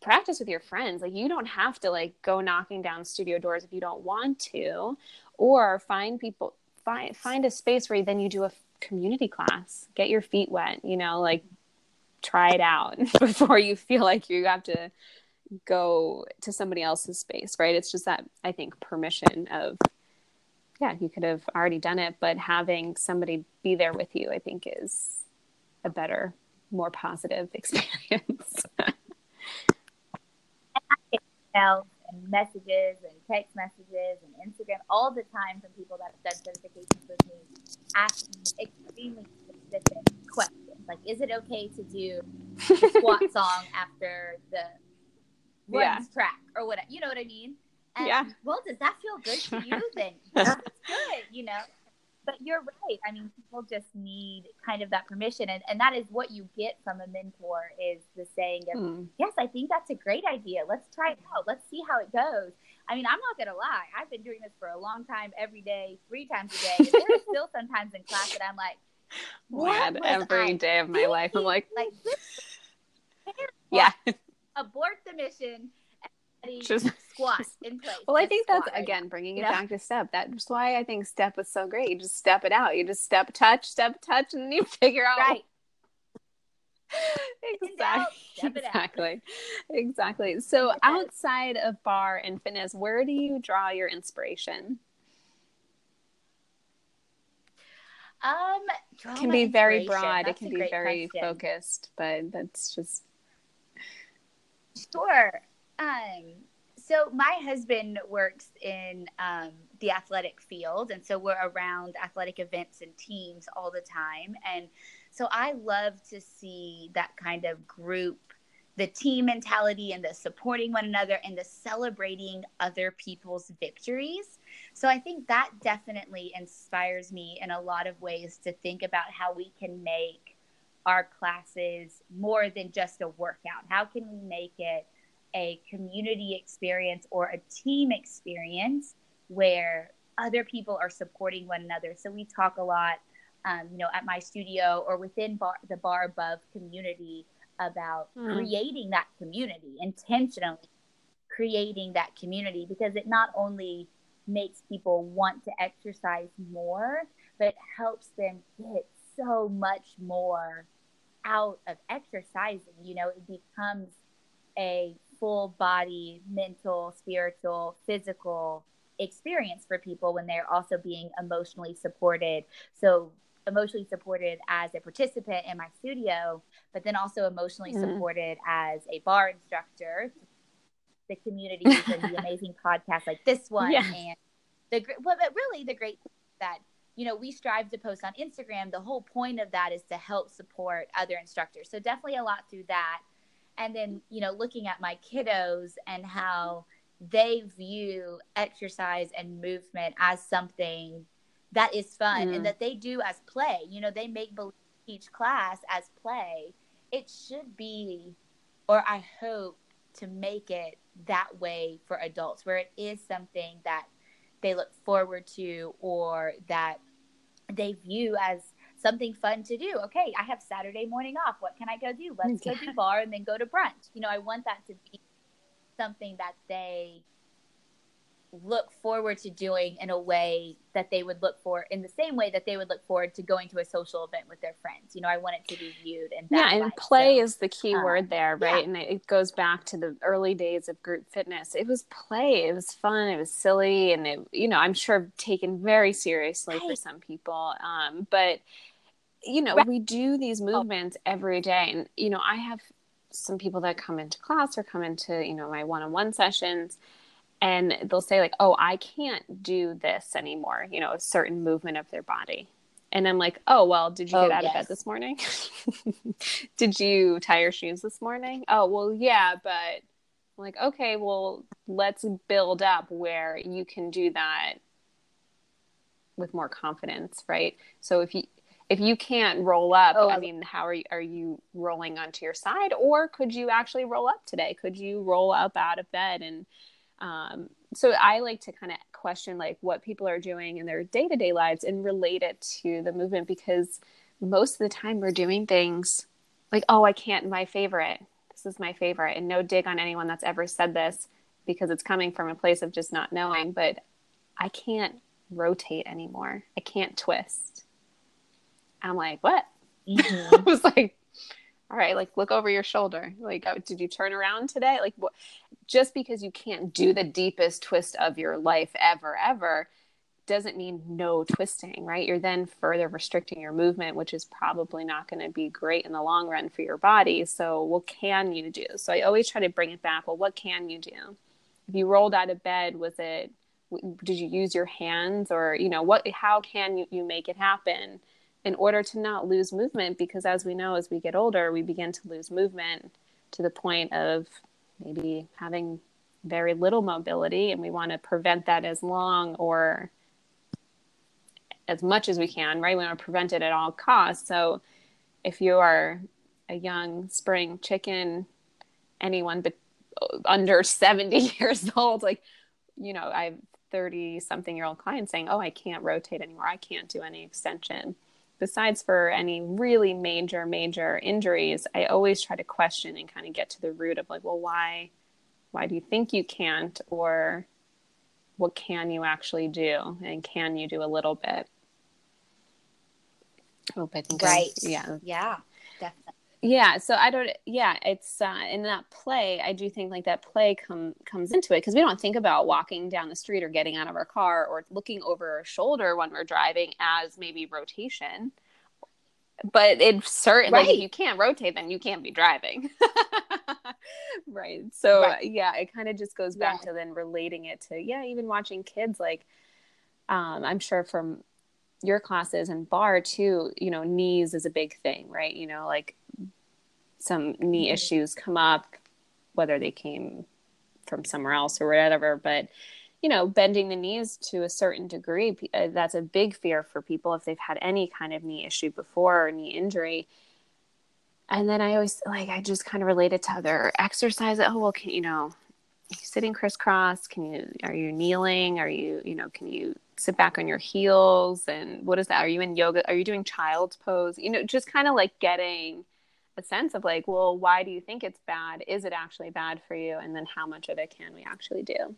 practice with your friends. Like you don't have to like go knocking down studio doors if you don't want to, or find people find find a space where then you do a community class. Get your feet wet. You know, like try it out before you feel like you have to go to somebody else's space. Right? It's just that I think permission of yeah, you could have already done it, but having somebody be there with you, I think, is a better, more positive experience emails and messages and text messages and Instagram all the time from people that have done certifications with me asking extremely specific questions. Like, is it okay to do the squat song after the yeah. track or whatever? You know what I mean? And, yeah. Well, does that feel good to you? Then it's good, you know? but you're right. I mean, people just need kind of that permission, and, and that is what you get from a mentor is the saying of, hmm. "Yes, I think that's a great idea. Let's try it out. Let's see how it goes." I mean, I'm not gonna lie. I've been doing this for a long time, every day, three times a day. there's still sometimes in class that I'm like, "What?" every I day of my life, I'm like, like yeah, abort the mission just squat in place. Well, I think that's again bringing it yeah. back to step. That's why I think step was so great. You just step it out. You just step, touch, step, touch, and then you figure out. Right. exactly. exactly. Exactly. So, outside of barre and fitness, where do you draw your inspiration? Um, it can be very broad. That's it can be very question. focused, but that's just sure. Um, so my husband works in um, the athletic field, and so we're around athletic events and teams all the time. And so I love to see that kind of group, the team mentality, and the supporting one another, and the celebrating other people's victories. So I think that definitely inspires me in a lot of ways to think about how we can make our classes more than just a workout. How can we make it a community experience or a team experience where other people are supporting one another. So we talk a lot, um, you know, at my studio or within barre, the barre above community about mm. creating that community intentionally creating that community because it not only makes people want to exercise more but helps them get so much more out of exercising you know it becomes a full body, mental, spiritual, physical experience for people when they're also being emotionally supported. So, emotionally supported as a participant in my studio, but then also emotionally mm-hmm. supported as a barre instructor, the communities and the amazing podcasts like this one. Yeah. And the, well, but really the great that you know, we strive to post on Instagram. The whole point of that is to help support other instructors. So definitely a lot through that and then you know looking at my kiddos and how they view exercise and movement as something that is fun mm. and that they do as play you know they make believe each class as play it should be or i hope to make it that way for adults where it is something that they look forward to or that they view as something fun to do. Okay, I have Saturday morning off. What can I go do? Let's go do barre and then go to brunch. You know, I want that to be something that they look forward to doing in a way that they would look for in the same way that they would look forward to going to a social event with their friends. You know, I want it to be viewed and yeah, and play so, is the key um, word there, right? Yeah. And it goes back to the early days of group fitness. It was play. It was fun. It was silly, and it, you know, I'm sure taken very seriously right. for some people. Um, but you know, we do these oh. movements every day, and you know, I have some people that come into class or come into you know my one-on-one sessions and they'll say like oh i can't do this anymore you know a certain movement of their body. And i'm like oh well did you oh, get out yes. of bed this morning? Did you tie your shoes this morning? Oh well yeah but I'm like okay well let's build up where you can do that with more confidence right? So if you if you can't roll up, oh, I mean, how are you, are you rolling onto your side, or could you actually roll up today? Could you roll up out of bed and um, so I like to kind of question like what people are doing in their day to day lives and relate it to the movement because most of the time we're doing things like, oh, I can't, my favorite. This is my favorite. And no dig on anyone that's ever said this because it's coming from a place of just not knowing, but I can't rotate anymore. I can't twist. I'm like, what? Mm-hmm. I was like, all right, like look over your shoulder. Like, oh, did you turn around today? Like, what? Just because you can't do the deepest twist of your life ever, ever, doesn't mean no twisting, right? You're then further restricting your movement, which is probably not going to be great in the long run for your body. So, what can you do? So, I always try to bring it back. Well, what can you do? If you rolled out of bed, was it? Did you use your hands, or you know, what? How can you, you make it happen? In order to not lose movement because as we know as we get older we begin to lose movement to the point of maybe having very little mobility and we want to prevent that as long or as much as we can, right? We want to prevent it at all costs. So if you are a young spring chicken, anyone but uh, under 70 years old, like, you know, I have 30 something year old clients saying, Oh, I can't rotate anymore. I can't do any extension. Besides for any really major, major injuries, I always try to question and kind of get to the root of like, well, why, why do you think you can't? Or what can you actually do? And can you do a little bit? hope I think right. I'm, yeah. Yeah, definitely. Yeah, so I don't. Yeah, it's uh, in that play. I do think like that play come comes into it because we don't think about walking down the street or getting out of our car or looking over our shoulder when we're driving as maybe rotation. But it certainly right. if you can't rotate, then you can't be driving. right. So right. yeah, it kind of just goes back yeah. to then relating it to yeah, even watching kids like um, I'm sure from your classes and barre too, you know, knees is a big thing, right? You know, like some knee mm-hmm. issues come up, whether they came from somewhere else or whatever, but you know, bending the knees to a certain degree, uh, that's a big fear for people if they've had any kind of knee issue before or knee injury. And then I always like, I just kind of related to other exercise. Oh, well, can you know, sitting crisscross? Can you, are you kneeling? Are you, you know, can you sit back on your heels and what is that? Are you in yoga? Are you doing child's pose? You know just kind of like getting a sense of like well why do you think it's bad? Is it actually bad for you? And then how much of it can we actually do?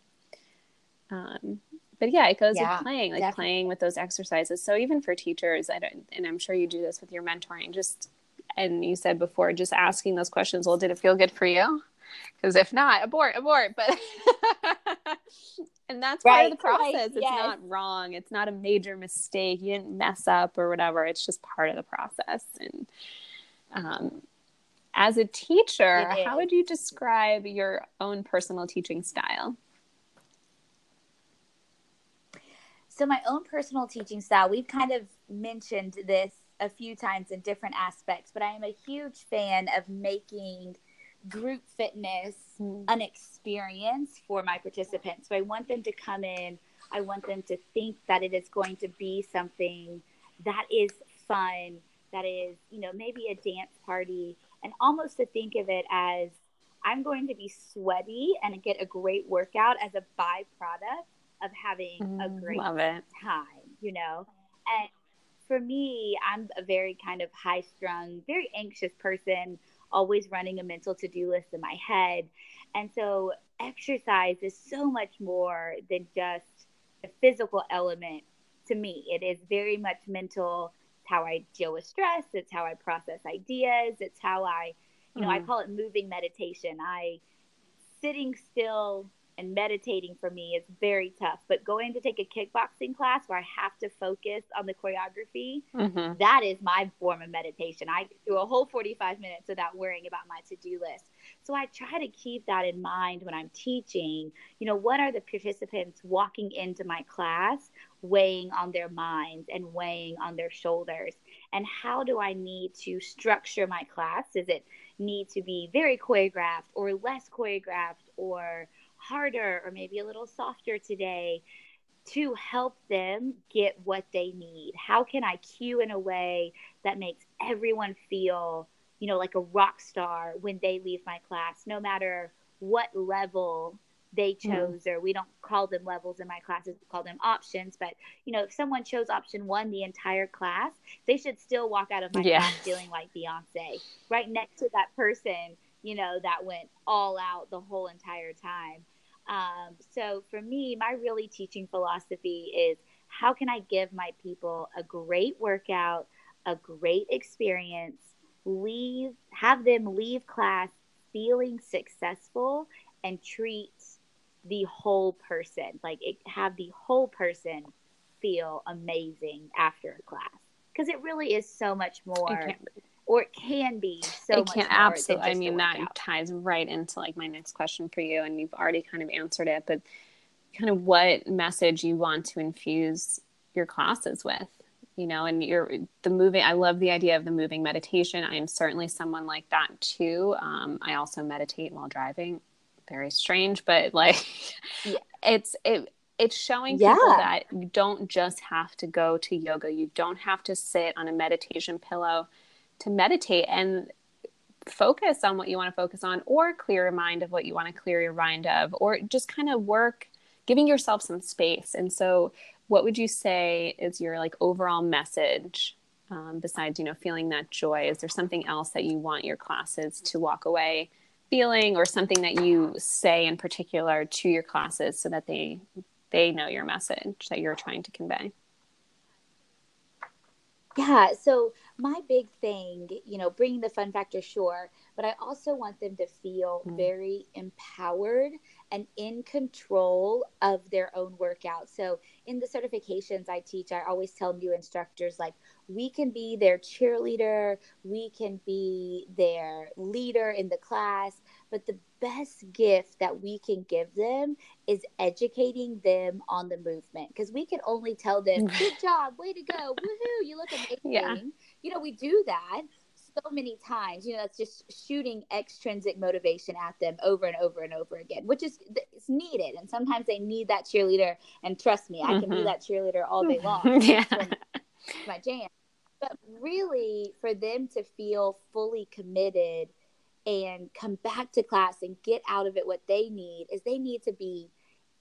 Um, but yeah it goes yeah, with playing like definitely. playing with those exercises. So even for teachers i don't and i'm sure you do this with your mentoring just and you said before just asking those questions well did it feel good for you? Because if not abort abort but and that's right, part of the process. Right, it's yes. not wrong. It's not a major mistake. You didn't mess up or whatever. It's just part of the process. And um, as a teacher how would you describe your own personal teaching style? So my own personal teaching style we've kind of mentioned this a few times in different aspects but i am a huge fan of making group fitness mm. an experience for my participants. So I want them to come in, I want them to think that it is going to be something that is fun, that is, you know, maybe a dance party, and almost to think of it as I'm going to be sweaty and get a great workout as a byproduct of having mm, a great time, you know? And for me, I'm a very kind of high strung, very anxious person always running a mental to do list in my head. And so exercise is so much more than just a physical element to me. It is very much mental. It's how I deal with stress. It's how I process ideas. It's how I, you know, mm. I call it moving meditation. I sitting still and meditating for me is very tough. But going to take a kickboxing class where I have to focus on the choreography, mm-hmm. that is my form of meditation. I do a whole 45 minutes without worrying about my to do list. So I try to keep that in mind when I'm teaching. You know, what are the participants walking into my class weighing on their minds and weighing on their shoulders? And how do I need to structure my class? Does it need to be very choreographed or less choreographed or harder or maybe a little softer today to help them get what they need? How can I cue in a way that makes everyone feel, you know, like a rock star when they leave my class, no matter what level they mm-hmm. chose mm. or we don't call them levels in my classes we call them options but you know if someone chose option one the entire class they should still walk out of my yeah. class feeling like beyonce right next to that person you know that went all out the whole entire time um, so for me, my really teaching philosophy is how can I give my people a great workout, a great experience, leave, have them leave class feeling successful and treat the whole person, like it, have the whole person feel amazing after a class. Because it really is so much more or it can be so it can absolutely i mean that ties right into like my next question for you and you've already kind of answered it but kind of what message you want to infuse your classes with you know and you're the moving i love the idea of the moving meditation i am certainly someone like that too um, i also meditate while driving very strange but like yeah. it's it it's showing yeah. people that you don't just have to go to yoga. You don't have to sit on a meditation pillow to meditate and focus on what you want to focus on or clear your mind of what you want to clear your mind of or just kind of work giving yourself some space. And so what would you say is your like overall message um, besides you know feeling that joy is there something else that you want your classes to walk away feeling or something that you say in particular to your classes so that they they know your message that you're trying to convey yeah so my big thing you know bringing the fun factor sure but i also want them to feel mm. very empowered and in control of their own workout so in the certifications i teach i always tell new instructors like we can be their cheerleader, we can be their leader in the class, but the best gift that we can give them is educating them on the movement because we can only tell them, good job, way to go, woohoo, you look amazing. Yeah. You know, we do that so many times. You know that's just shooting extrinsic motivation at them over and over and over again which is it's needed. And sometimes they need that cheerleader. And trust me i can mm-hmm. be that cheerleader all day long. Yeah. my jam. But really for them to feel fully committed and come back to class and get out of it what they need is they need to be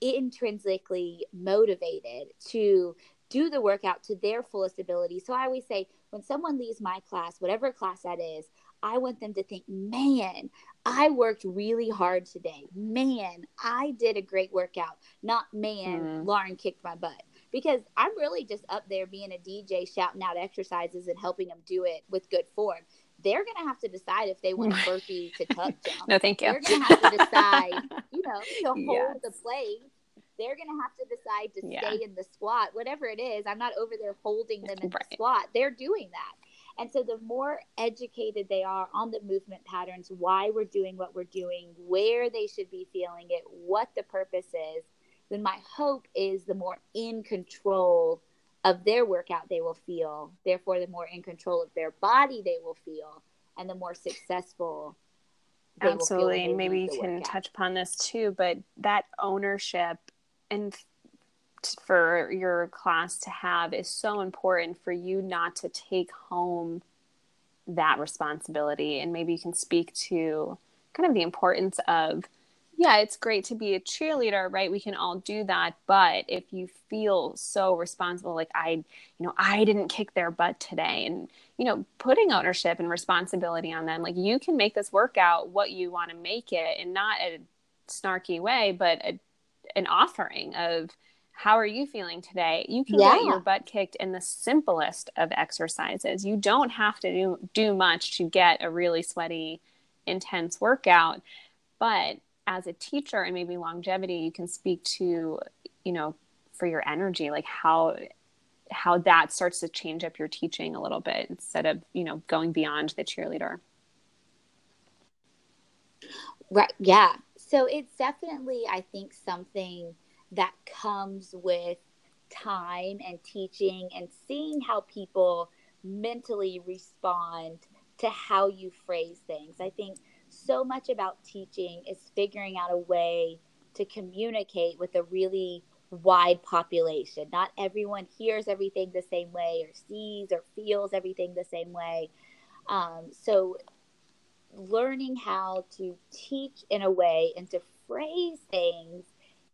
intrinsically motivated to do the workout to their fullest ability. So I always say when someone leaves my class, whatever class that is, I want them to think, man, I worked really hard today. Man, I did a great workout. Not, man, mm. Lauren kicked my butt because I'm really just up there being a DJ shouting out exercises and helping them do it with good form. They're going to have to decide if they want a burpee to tuck jump. no, thank you. They're going to have to decide, you know, to hold yes. the plate. They're going to have to decide to yeah. stay in the squat, whatever it is. I'm not over there holding them in right. the squat. They're doing that. And so the more educated they are on the movement patterns, why we're doing what we're doing, where they should be feeling it, what the purpose is, then my hope is the more in control of their workout they will feel. Therefore, the more in control of their body they will feel, and the more successful. Absolutely, and maybe you can workout. touch upon this too. But that ownership and for your class to have is so important for you not to take home that responsibility and maybe you can speak to kind of the importance of yeah, it's great to be a cheerleader, right? We can all do that. But if you feel so responsible, like I, you know, I didn't kick their butt today, and, you know, putting ownership and responsibility on them, like you can make this workout what you want to make it and not a snarky way, but a, an offering of, how are you feeling today? You can yeah. get your butt kicked in the simplest of exercises. You don't have to do, do much to get a really sweaty, intense workout. But as a teacher and maybe longevity you can speak to you know for your energy like how how that starts to change up your teaching a little bit instead of you know going beyond the cheerleader right yeah so it's definitely i think something that comes with time and teaching and seeing how people mentally respond to how you phrase things i think so much about teaching is figuring out a way to communicate with a really wide population. Not everyone hears everything the same way, or sees or feels everything the same way. Um, so, learning how to teach in a way and to phrase things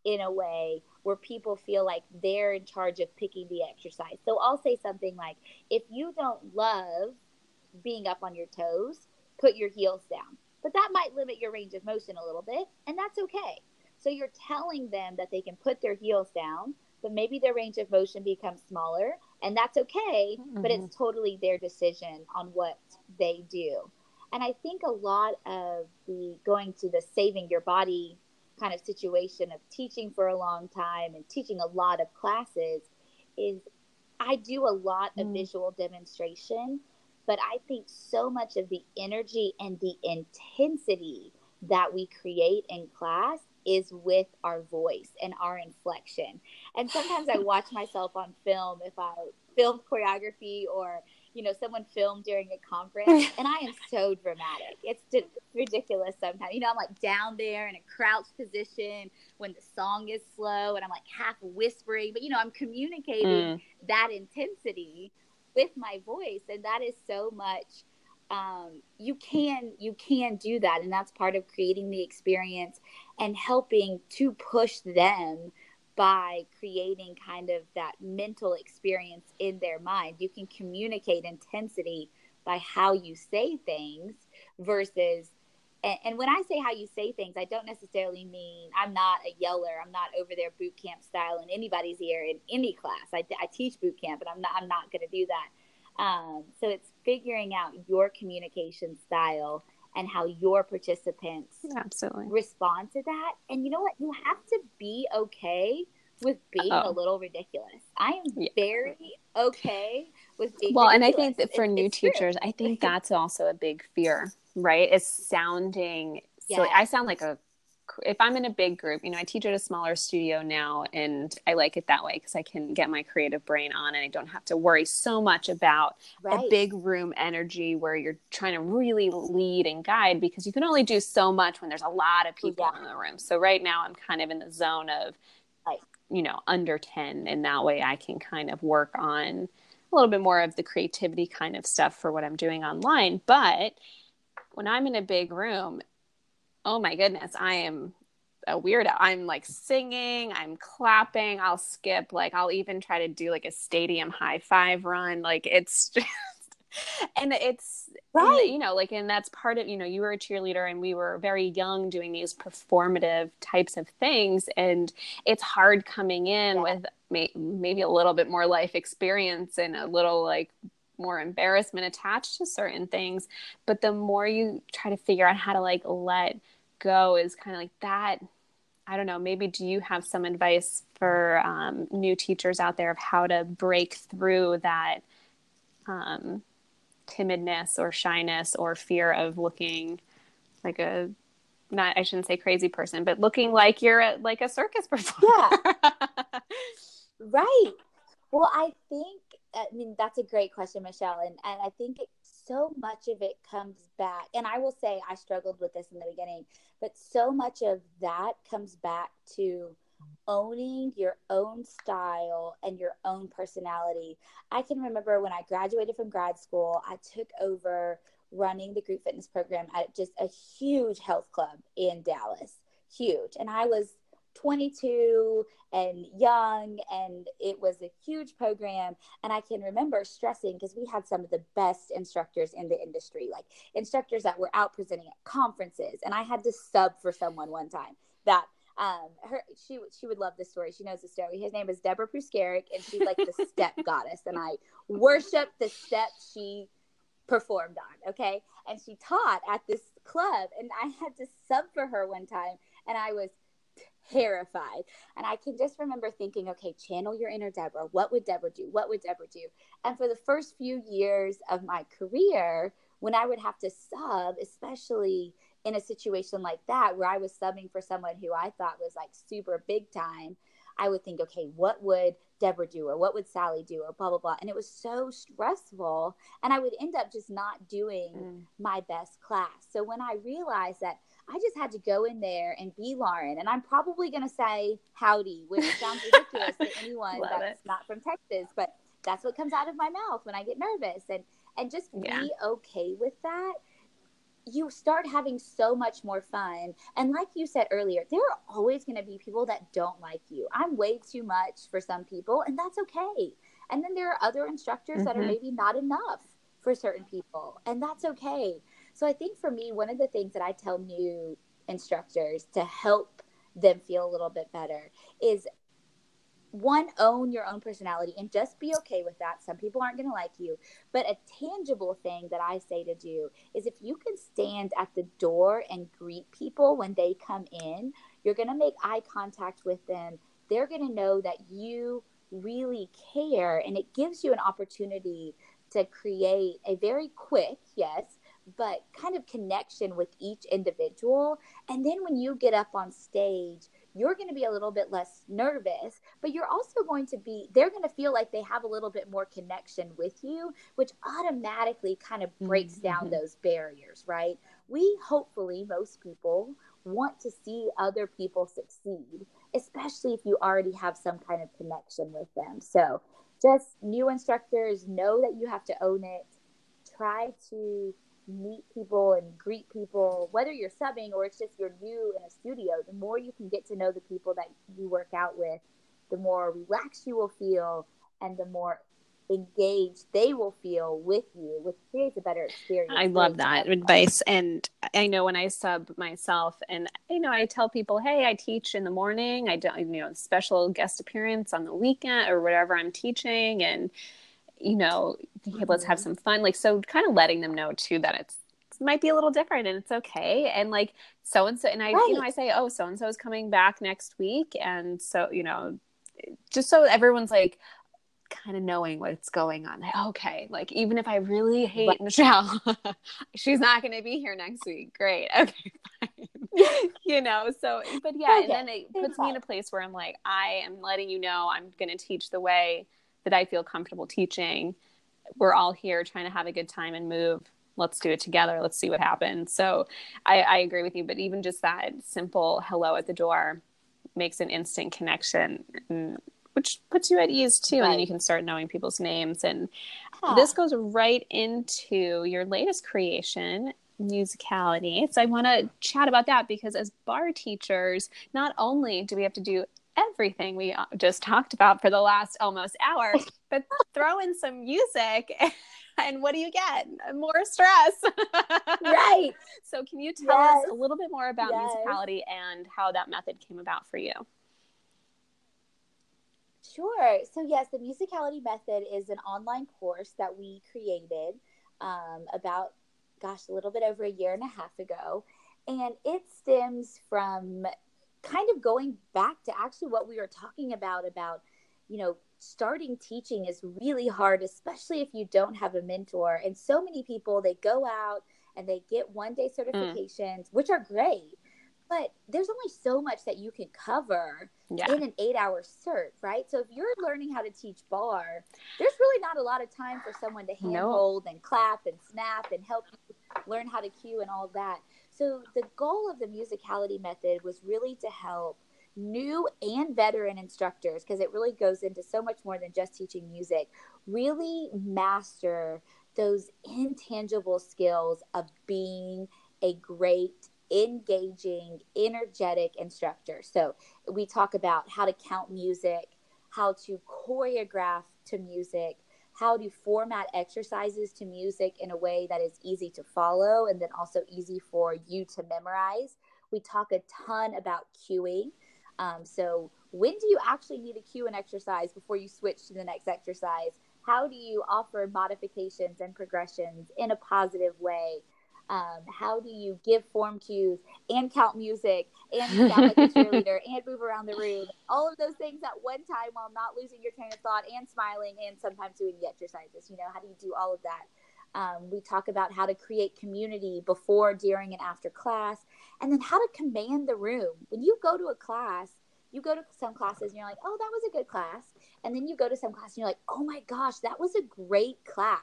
in a way where people feel like they're in charge of picking the exercise. So, I'll say something like, if you don't love being up on your toes, put your heels down but that might limit your range of motion a little bit, and that's okay. So you're telling them that they can put their heels down, but maybe their range of motion becomes smaller, and that's okay, mm-hmm. but it's mm-hmm. totally their decision on what they do. And I think a lot of the going to the saving your body kind of situation of teaching for a long time and teaching a lot of classes is I do a lot of mm. visual demonstration but I think so much of the energy and the intensity that we create in class is with our voice and our inflection. And sometimes I watch myself on film if I film choreography or you know, someone filmed during a conference, and I am so dramatic. It's just ridiculous sometimes. You know, I'm like down there in a crouched position when the song is slow, and I'm like half whispering, but you know, I'm communicating mm. that intensity with my voice, and that is so much. Um, you can you can do that, and that's part of creating the experience and helping to push them by creating kind of that mental experience in their mind. You can communicate intensity by how you say things versus and, and, when I say how you say things, I don't necessarily mean I'm not a yeller. I'm not over there boot camp style in anybody's ear in any class. I, I teach boot camp, but I'm not I'm not going to do that. Um, so it's figuring out your communication style and how your participants absolutely respond to that. And you know what? You have to be okay with being Uh-oh. a little ridiculous. I am yeah. very okay with being well, ridiculous. and I think that for new teachers, true. I think that's also a big fear, right? Is sounding yeah. so. I sound like a if I'm in a big group, you know, I teach at a smaller studio now and I like it that way because I can get my creative brain on and I don't have to worry so much about right. a big room energy where you're trying to really lead and guide because you can only do so much when there's a lot of people yeah. in the room. So right now I'm kind of in the zone of right. you know, under 10 and that way I can kind of work on a little bit more of the creativity kind of stuff for what I'm doing online, but when I'm in a big room, oh my goodness, I am a weirdo. I'm like singing, I'm clapping, I'll skip, like I'll even try to do like a stadium high five run. Like it's just and it's right. You know, like and that's part of, you know, you were a cheerleader and we were very young doing these performative types of things and it's hard coming in yeah. with may- maybe a little bit more life experience and a little like more embarrassment attached to certain things but the more you try to figure out how to like let go is kind of like that i don't know maybe do you have some advice for um, new teachers out there of how to break through that um, timidness or shyness or fear of looking like a not i shouldn't say crazy person but looking like you're a, like a circus performer? Yeah. Right. Well i think i mean that's a great question michelle and, and i think it, so much of it comes back and i will say i struggled with this in the beginning but so much of that comes back to owning your own style and your own personality. I can remember when i graduated from grad school i took over running the group fitness program at just a huge health club in dallas huge and i was 22 and young and it was a huge program. And i can remember stressing because we had some of the best instructors in the industry like instructors that were out presenting at conferences. And i had to sub for someone one time that um her she she would love this story. She knows the story. His name is deborah Pruskarek, and she's like the step goddess. And i worship the steps she performed on okay? And she taught at this club and i had to sub for her one time and i was terrified. And I can just remember thinking, okay, channel your inner Deborah. What would Deborah do? What would Deborah do? And for the first few years of my career, when I would have to sub, especially in a situation like that, where I was subbing for someone who I thought was like super big time, I would think, okay, what would Deborah do? Or what would Sally do? Or blah, blah, blah. And it was so stressful. And I would end up just not doing mm. my best class. So when I realized that I just had to go in there and be Lauren. And I'm probably going to say howdy, which sounds ridiculous to anyone Love that's it. not from Texas, but that's what comes out of my mouth when I get nervous. And, and just yeah. be okay with that. You start having so much more fun. And like you said earlier, there are always going to be people that don't like you. I'm way too much for some people, and that's okay. And then there are other instructors mm-hmm. that are mm-hmm. maybe not enough for certain people, and that's okay. So I think for me, one of the things that I tell new instructors to help them feel a little bit better is one own your own personality and just be okay with that. Some people aren't going to like you. But a tangible thing that i say to do is if you can stand at the door and greet people when they come in you're going to make eye contact with them. They're going to know that you really care and it gives you an opportunity to create a very quick yes but kind of connection with each individual. And then when you get up on stage, you're going to be a little bit less nervous, but you're also going to be, they're going to feel like they have a little bit more connection with you, which automatically kind of breaks mm-hmm. down those barriers, right? We hopefully, most people, want to see other people succeed, especially if you already have some kind of connection with them. So, just new instructors know that you have to own it. Try to meet people and greet people, whether you're subbing or it's just you're new in a studio, the more you can get to know the people that you work out with, the more relaxed you will feel and the more engaged they will feel with you, which creates a better experience. I love that advice. And I know when I sub myself and you know, I tell people, hey, I teach in the morning, I don't you know, special guest appearance on the weekend or whatever I'm teaching and you know, let's have mm-hmm. some fun. Like, so kind of letting them know too that it's, it might be a little different and it's okay. And like, so and so, and I, right. you know, I say, oh, so and so is coming back next week. And so, you know, just so everyone's like, kind of knowing what's going on. Like, okay, like even if I really hate right. Michelle, she's not going to be here next week. Great. Okay, fine. you know, so, but yeah, okay. and then it puts me in a place where I'm like, I am letting you know I'm going to teach the way that I feel comfortable teaching. We're all here trying to have a good time and move. Let's do it together. Let's see what happens. So I, I agree with you. But even just that simple hello at the door makes an instant connection, mm, which puts you at ease too. Right. And then you can start knowing people's names. And this goes right into your latest creation, musicality. So I want to chat about that because as barre teachers, not only do we have to do everything we uh, just talked about for the last almost hour, but throw in some music. And what do you get? More stress. right. So, can you tell yes. us a little bit more about yes. musicality and how that method came about for you? Sure. So, yes, the musicality method is an online course that we created um, about, gosh, a little bit over a year and a half ago. And it stems from kind of going back to actually what we were talking about about you know starting teaching is really hard especially if you don't have a mentor and so many people they go out and they get one day mm. certifications mm. which are great but there's only so much that you can cover yeah. in an eight hour cert, right? So if you're learning how to teach barre, there's really not a lot of time for someone to handhold no. and clap and snap and help you learn how to cue and all that. So the goal of the musicality method was really to help new and veteran instructors because it really goes into so much more than just teaching music really master those intangible skills of being a great engaging energetic instructor. So we talk about how to count music how to choreograph to music how to format exercises to music in a way that is easy to follow and then also easy for you to memorize. We talk a ton about cueing. Um, so, when do you actually need to cue an exercise before you switch to the next exercise? How do you offer modifications and progressions in a positive way? Um, how do you give form cues and count music and sound like a cheerleader and move around the room? All of those things at one time while not losing your train of thought and smiling and sometimes doing the exercises. You know, how do you do all of that? Um, we talk about how to create community before, during, and after class, and then how to command the room. When you go to a class, you go to some classes and you're like, oh, that was a good class. And then you go to some class and you're like, oh my gosh, that was a great class.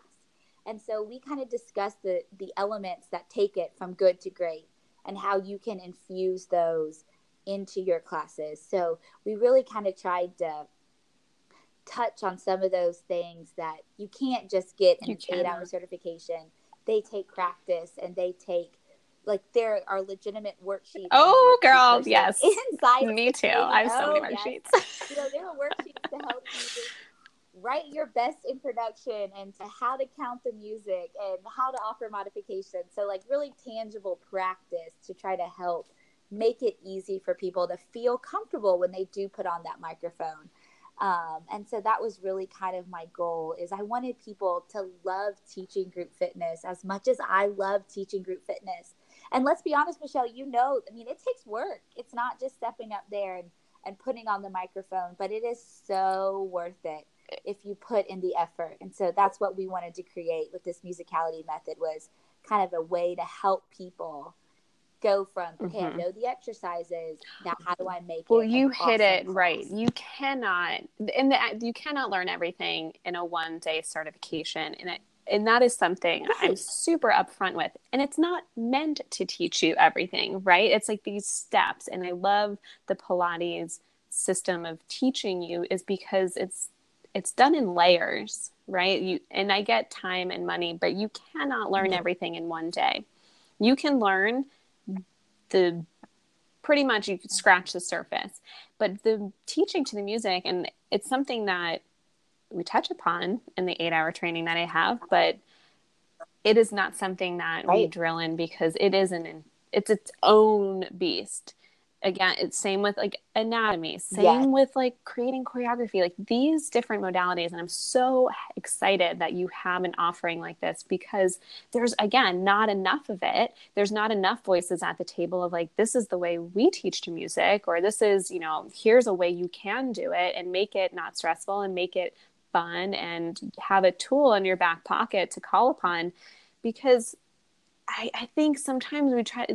And so we kind of discuss the the elements that take it from good to great and how you can infuse those into your classes. So we really kind of tried to touch on some of those things that you can't just get in an eight hour certification. They take practice and they take like there are legitimate worksheets. Oh, girl, yes. Inside me too. I have so oh, many worksheets. Yes. you know, there are worksheets to help you write your best introduction and to how to count the music and how to offer modifications. So, like, really tangible practice to try to help make it easy for people to feel comfortable when they do put on that microphone. Um, and so that was really kind of my goal is i wanted people to love teaching group fitness as much as i love teaching group fitness and let's be honest michelle you know i mean it takes work it's not just stepping up there and, and putting on the microphone but it is so worth it if you put in the effort. And so that's what we wanted to create with this musicality method was kind of a way to help people go from okay, mm-hmm. I know the exercises. Now, how do I make well, it? Well, you hit it class? right. You cannot, and you cannot learn everything in a one day certification, and it, and that is something. I'm super upfront with. And it's not meant to teach you everything, right? It's like these steps, and I love the Pilates system of teaching you is because it's it's done in layers, right? You and I get time and money, but you cannot learn everything in one day. You can learn the pretty much you could scratch the surface, but the teaching to the music and it's something that we touch upon in the 8-hour training that I have, but it is not something that right. we drill in because it is an it's its own beast again it's same with like anatomy same yes. with like creating choreography like these different modalities and i'm so excited that you have an offering like this because there's again not enough of it there's not enough voices at the table of like this is the way we teach to music or this is you know here's a way you can do it and make it not stressful and make it fun and have a tool in your back pocket to call upon because I, I think sometimes we try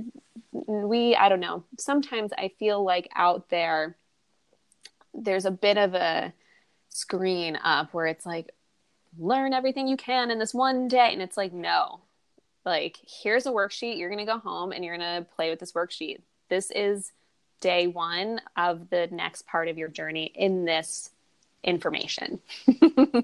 we i don't know. Sometimes i feel like out there there's a bit of a screen up where it's like learn everything you can in this one day. And it's like no like here's a worksheet. You're going to go home and you're going to play with this worksheet. This is day one of the next part of your journey in this information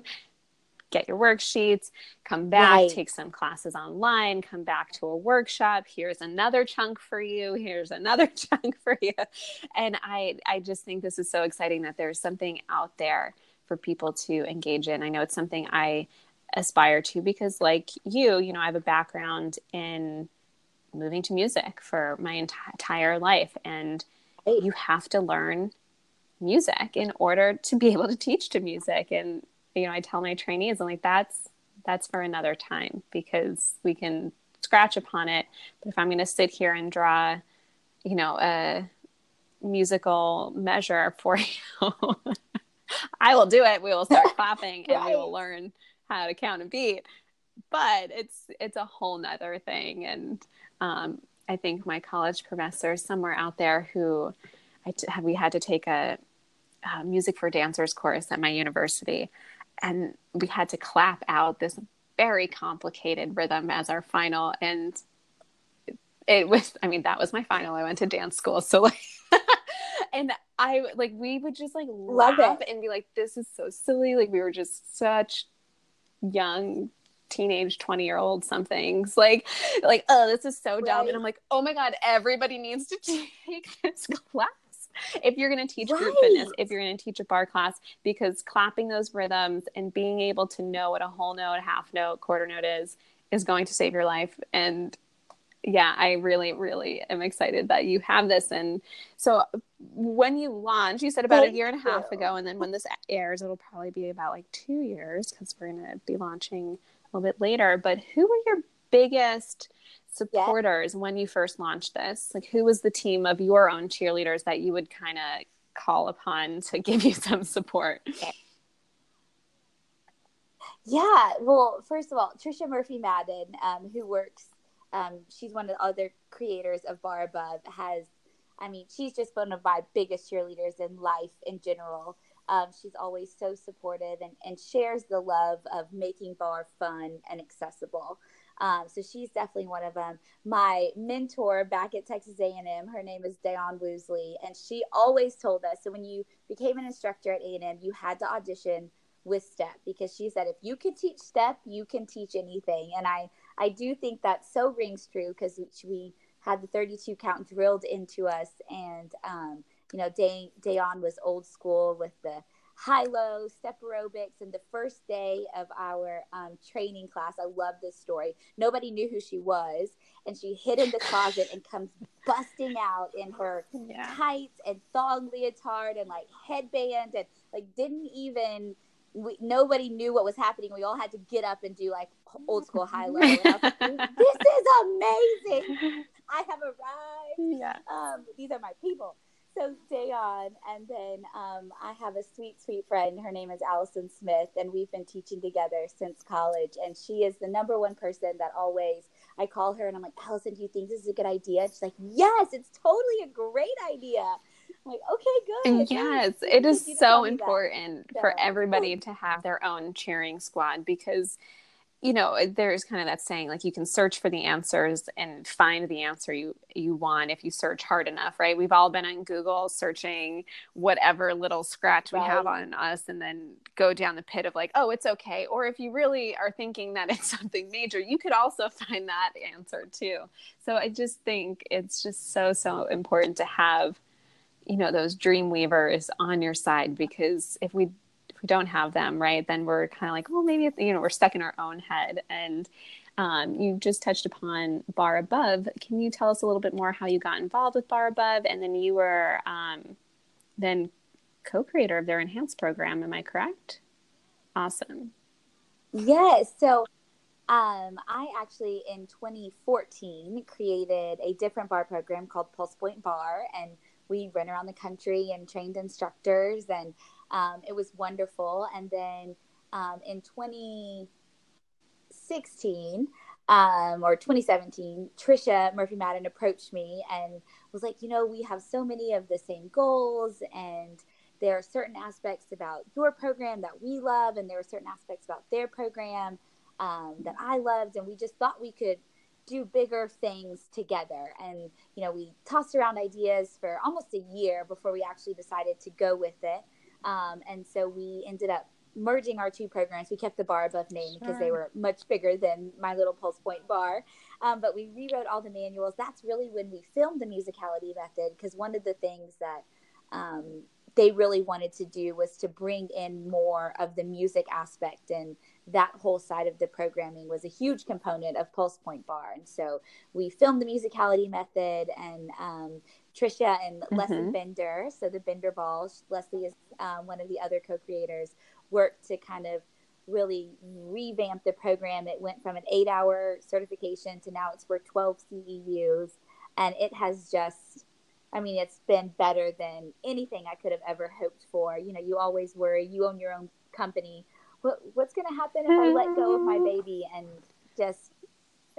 get your worksheets, come back, right. take some classes online, come back to a workshop. Here's another chunk for you. Here's another chunk for you. And I I just think this is so exciting that there's something out there for people to engage in. I know it's something I aspire to because like you, you know, I have a background in moving to music for my entire life and you have to learn music in order to be able to teach to music and you know, I tell my trainees, I'm like, that's that's for another time because we can scratch upon it. But if I'm going to sit here and draw, you know, a musical measure for you, I will do it. We will start clapping and we will learn how to count a beat. But it's it's a whole nother thing. And um, I think my college professor somewhere out there who I t- we had to take a, a music for dancers course at my university and we had to clap out this very complicated rhythm as our final. And it was i mean that was my final. I went to dance school. So like and i like we would just like Love laugh it. and be like this is so silly. Like we were just such young teenage 20 year old somethings. Like like oh this is so dumb. Right. and i'm like oh my god everybody needs to take this class if you're going to teach right. group fitness, if you're going to teach a barre class, because clapping those rhythms and being able to know what a whole note, half note, quarter note is, is going to save your life. And yeah, I really, really am excited that you have this. And so when you launch, you said about Thank a year and a half you. ago, and then when this airs, it'll probably be about like two years because we're going to be launching a little bit later. But who were your biggest supporters when you first launched this? Like, who was the team of your own cheerleaders that you would kind of call upon to give you some support? Yeah, well, first of all, Trisha Murphy Madden, um, who works, um, she's one of the other creators of Barre Above, has, I mean, she's just one of my biggest cheerleaders in life in general. Um, she's always so supportive and, and shares the love of making barre fun and accessible. Um, so she's definitely one of them. My mentor back at Texas A&M, her name is Dayon Woosley, and she always told us. So when you became an instructor at A&M, you had to audition with step because she said if you can teach step, you can teach anything. And I I do think that so rings true because we had the 32 count drilled into us, and um, you know, Day, Dayon was old school with the high low step aerobics and the first day of our um, training class i love this story nobody knew who she was and she hid in the closet and comes busting out in her yeah. tights and thong leotard and like headband and like didn't even we, nobody knew what was happening. We all had to get up and do like old school high low. Like, this is amazing. I have arrived. Yeah. Um, these are my people so Dayon, and then um, I have a sweet, sweet friend. Her name is Allison Smith, and we've been teaching together since college. And she is the number one person that always I call her and I'm like, Allison, do you think this is a good idea? She's like, Yes, it's totally a great idea. I'm like, okay, good. Yes, it is so important for everybody to have their own cheering squad because you know there's kind of that saying like you can search for the answers and find the answer you you want if you search hard enough right? We've all been on google searching whatever little scratch we have on us and then go down the pit of like oh it's okay. Or if you really are thinking that it's something major you could also find that answer too. So i just think it's just so so important to have you know those dream weavers on your side because if we we don't have them, right, then we're kind of like, well, maybe you know we're stuck in our own head. And um, you just touched upon Barre Above. Can you tell us a little bit more how you got involved with Barre Above, and then you were um, then co-creator of their enhanced program? Am I correct? Awesome. Yes. So um, I actually in 2014 created a different barre program called Pulse Point Barre, and we ran around the country and trained instructors and um, it was wonderful. And then um, in 2016 um, or 2017, Trisha Murphy Madden approached me and was like, you know, we have so many of the same goals and there are certain aspects about your program that we love and there are certain aspects about their program um, that I loved. And we just thought we could do bigger things together. And, you know, we tossed around ideas for almost a year before we actually decided to go with it. Um, and so we ended up merging our two programs. We kept the barre above name sure. because they were much bigger than my little Pulse Point barre. Um, but we rewrote all the manuals. That's really when we filmed the musicality method because one of the things that um, they really wanted to do was to bring in more of the music aspect and that whole side of the programming was a huge component of Pulse Point Barre. And so we filmed the musicality method and um, Trisha and mm-hmm. Leslie Bender. So the Bender Balls, Leslie is um, one of the other co-creators, worked to kind of really revamp the program. It went from an eight-hour certification to now it's for 12 CEUs, and it has just I mean, it's been better than anything I could have ever hoped for. You know, you always worry. You own your own company. What what's going to happen if I let go of my baby? And just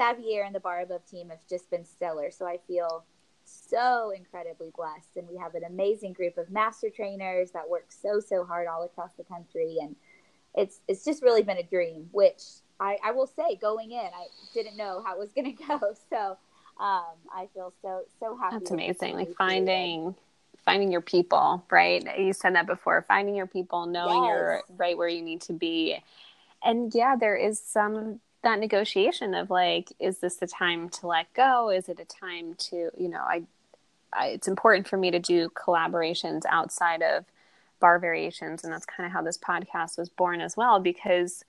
Xavier and the Barre Above team have just been stellar. So I feel so incredibly blessed. And we have an amazing group of master trainers that work so, so hard all across the country. And it's, it's just really been a dream, which I, I will say going in, I didn't know how it was going to go. So um, I feel so, so happy. That's amazing. Like finding, finding your people, right? You said that before, finding your people, knowing yes. you're right where you need to be. And yeah, there is some that negotiation of like is this the time to let go? Is it a time to you know I, I, it's important for me to do collaborations outside of barre variations and that's kind of how this podcast was born as well because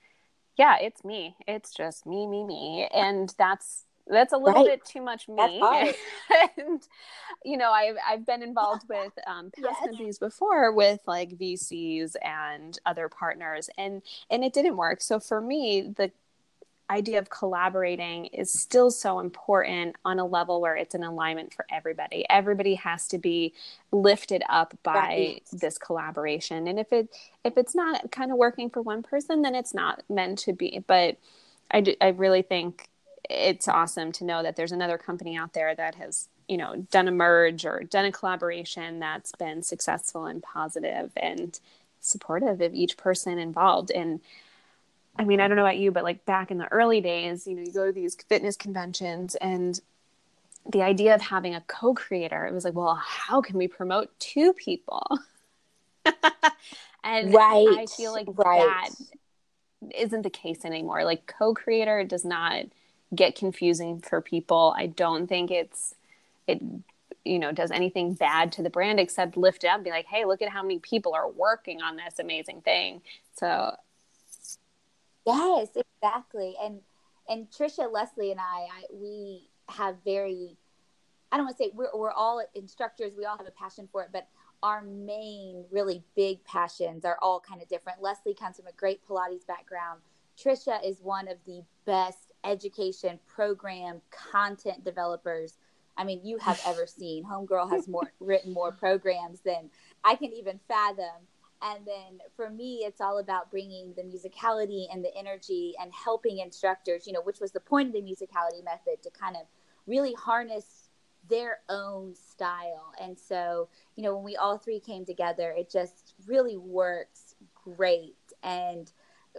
yeah it's me. It's just me me me. And that's that's a little right. bit too much me. And you know i've i've been involved with um, past yes. companies before with like vcs and other partners and and it didn't work. So for me the idea of collaborating is still so important on a level where it's an alignment for everybody. Everybody has to be lifted up by right. this collaboration. And if it if it's not kind of working for one person, then it's not meant to be. But I, do, I really think it's awesome to know that there's another company out there that has you know done a merge or done a collaboration that's been successful and positive and supportive of each person involved and I mean, I don't know about you, but like back in the early days, you know, you go to these fitness conventions and the idea of having a co-creator, it was like, well, how can we promote two people? and right. I feel like right. that isn't the case anymore. Like co-creator does not get confusing for people. I don't think it's it you know does anything bad to the brand except lift it up and be like, hey, look at how many people are working on this amazing thing. So Yes, exactly. And and Trisha, Leslie, and I, I we have very I don't want to say we're we're all instructors. We all have a passion for it, but our main really big passions are all kind of different. Leslie comes from a great Pilates background. Trisha is one of the best education program content developers I mean, you have ever seen. Homegirl has more written more programs than I can even fathom. And then for me, it's all about bringing the musicality and the energy and helping instructors, you know, which was the point of the musicality method to kind of really harness their own style. And so, you know, when we all three came together, it just really works great. And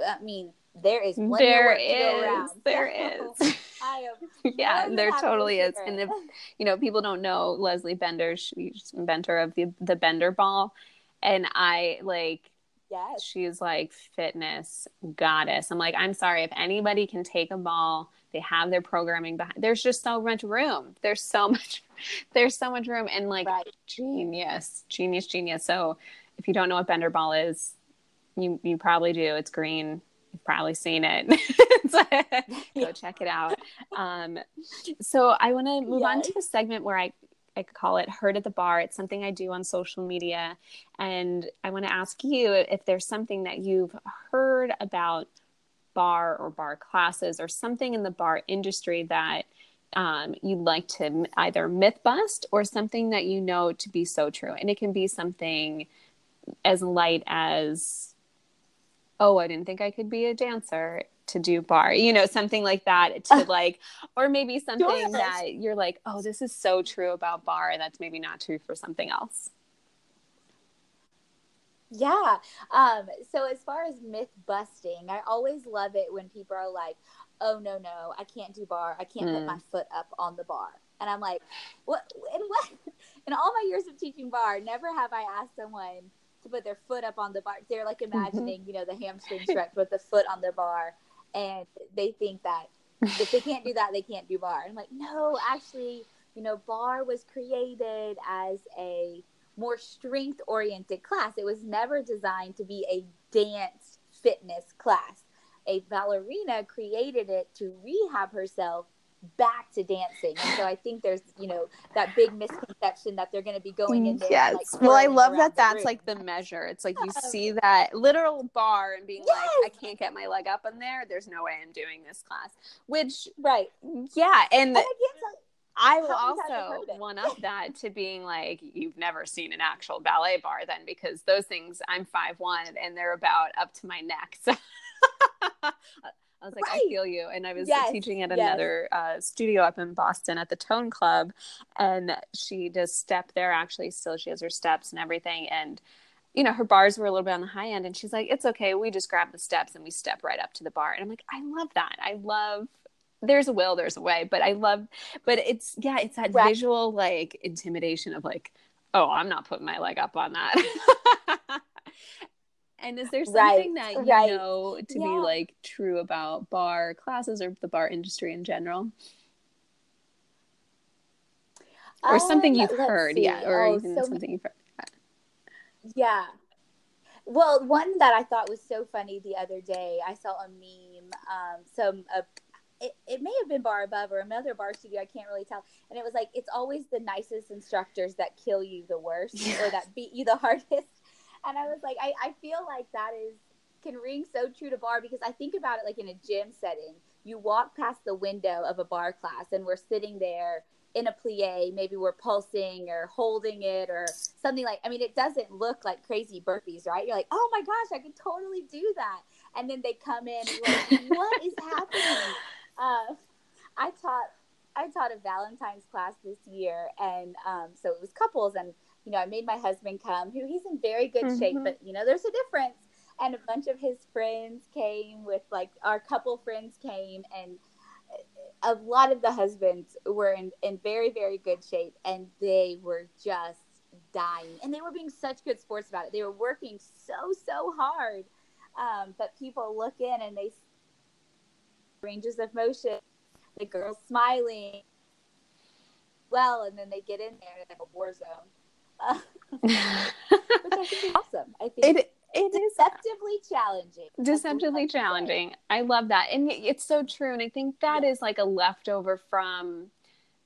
I mean, there is plenty there of work to go around. There So, is. I am yeah, there totally is. And if you know, people don't know Leslie Bender, she's inventor of the the Bender ball. And I like yes. she's like fitness goddess. I'm like, I'm sorry, if anybody can take a ball, they have their programming behind there's just so much room. There's so much there's so much room and like Right. genius, genius, genius. So if you don't know what Bender ball is, you you probably do. It's green. You've probably seen it. Go check it out. Um, so I want to move on to the segment where I I call it "Heard at the Barre." It's something I do on social media, and I want to ask you if there's something that you've heard about barre or barre classes or something in the barre industry that um, you'd like to either myth bust or something that you know to be so true. And it can be something as light as, oh, I didn't think I could be a dancer to do barre, you know, something like that to like, or maybe something Sure. that you're like, oh, this is so true about barre. And that's maybe not true for something else. Yeah. Um, so as far as myth busting, I always love it when people are like, "Oh no, no, I can't do barre. I can't put Mm. my foot up on the barre." And I'm like, "What? In what? In all my years of teaching barre, never have I asked someone to put their foot up on the barre. They're like imagining, you know, the hamstring stretch with the foot on the barre, and they think that if they can't do that, they can't do barre. I'm like, no, actually, you know, barre was created as a more strength oriented class. It was never designed to be a dance fitness class. A ballerina created it to rehab herself back to dancing. And so I think there's, you know, that big misconception that they're going to be going in mm, there. and, like, well, I love that that's room. like the measure. It's like you see that literal barre and being like, I can't get my leg up in there. There's no way I'm doing this class. Which, right. Mm, yeah. And And I will how many times I've also one up that to being like, you've never seen an actual ballet barre then, because those things, I'm five one and they're about up to my neck. So I was like, I feel you. And I was Yes, teaching at yes. another uh, studio up in Boston at the Tone Club, and she does step there actually. Still, she has her steps and everything, and you know her barres were a little bit on the high end, and she's like, it's okay. We just grab the steps and we step right up to the barre. And I'm like, I love that. I love. There's a will, there's a way, but I love, but it's yeah, it's that Right. visual like intimidation of like, oh, I'm not putting my leg up on that. and is there Right, something that you right. know to be like true about barre classes or the barre industry in general? Or something Um, you've heard, see. yeah, or Oh, even so something you've heard. Yeah. Well, one that I thought was so funny the other day, I saw a meme. Um, some uh, it, it may have been Barre Above or another barre studio, I can't really tell. And it was like, it's always the nicest instructors that kill you the worst or that beat you the hardest. And I was like, I, I feel like that is can ring so true to barre because I think about it like in a gym setting. You walk past the window of a barre class and we're sitting there in a plie, maybe we're pulsing or holding it or something like I mean it doesn't look like crazy burpees, right? You're like, "Oh my gosh, I could totally do that." And then they come in like, "What is happening?" Uh, I taught I taught a Valentine's class this year and um, so it was couples and you know, I made my husband come who he's in very good shape, Mhm. but you know, there's a difference. And a bunch of his friends came with like our couple friends came and a lot of the husbands were in, in very, very good shape and they were just dying. And they were being such good sports about it. They were working so, so hard. Um, but people look in and they see ranges of motion, the girls smiling well, and then they get in there and it's like a war zone. Uh, which I think is awesome. I think it it is deceptively challenging. Deceptively challenging. I love that. And it's so true. And I think that is like a leftover from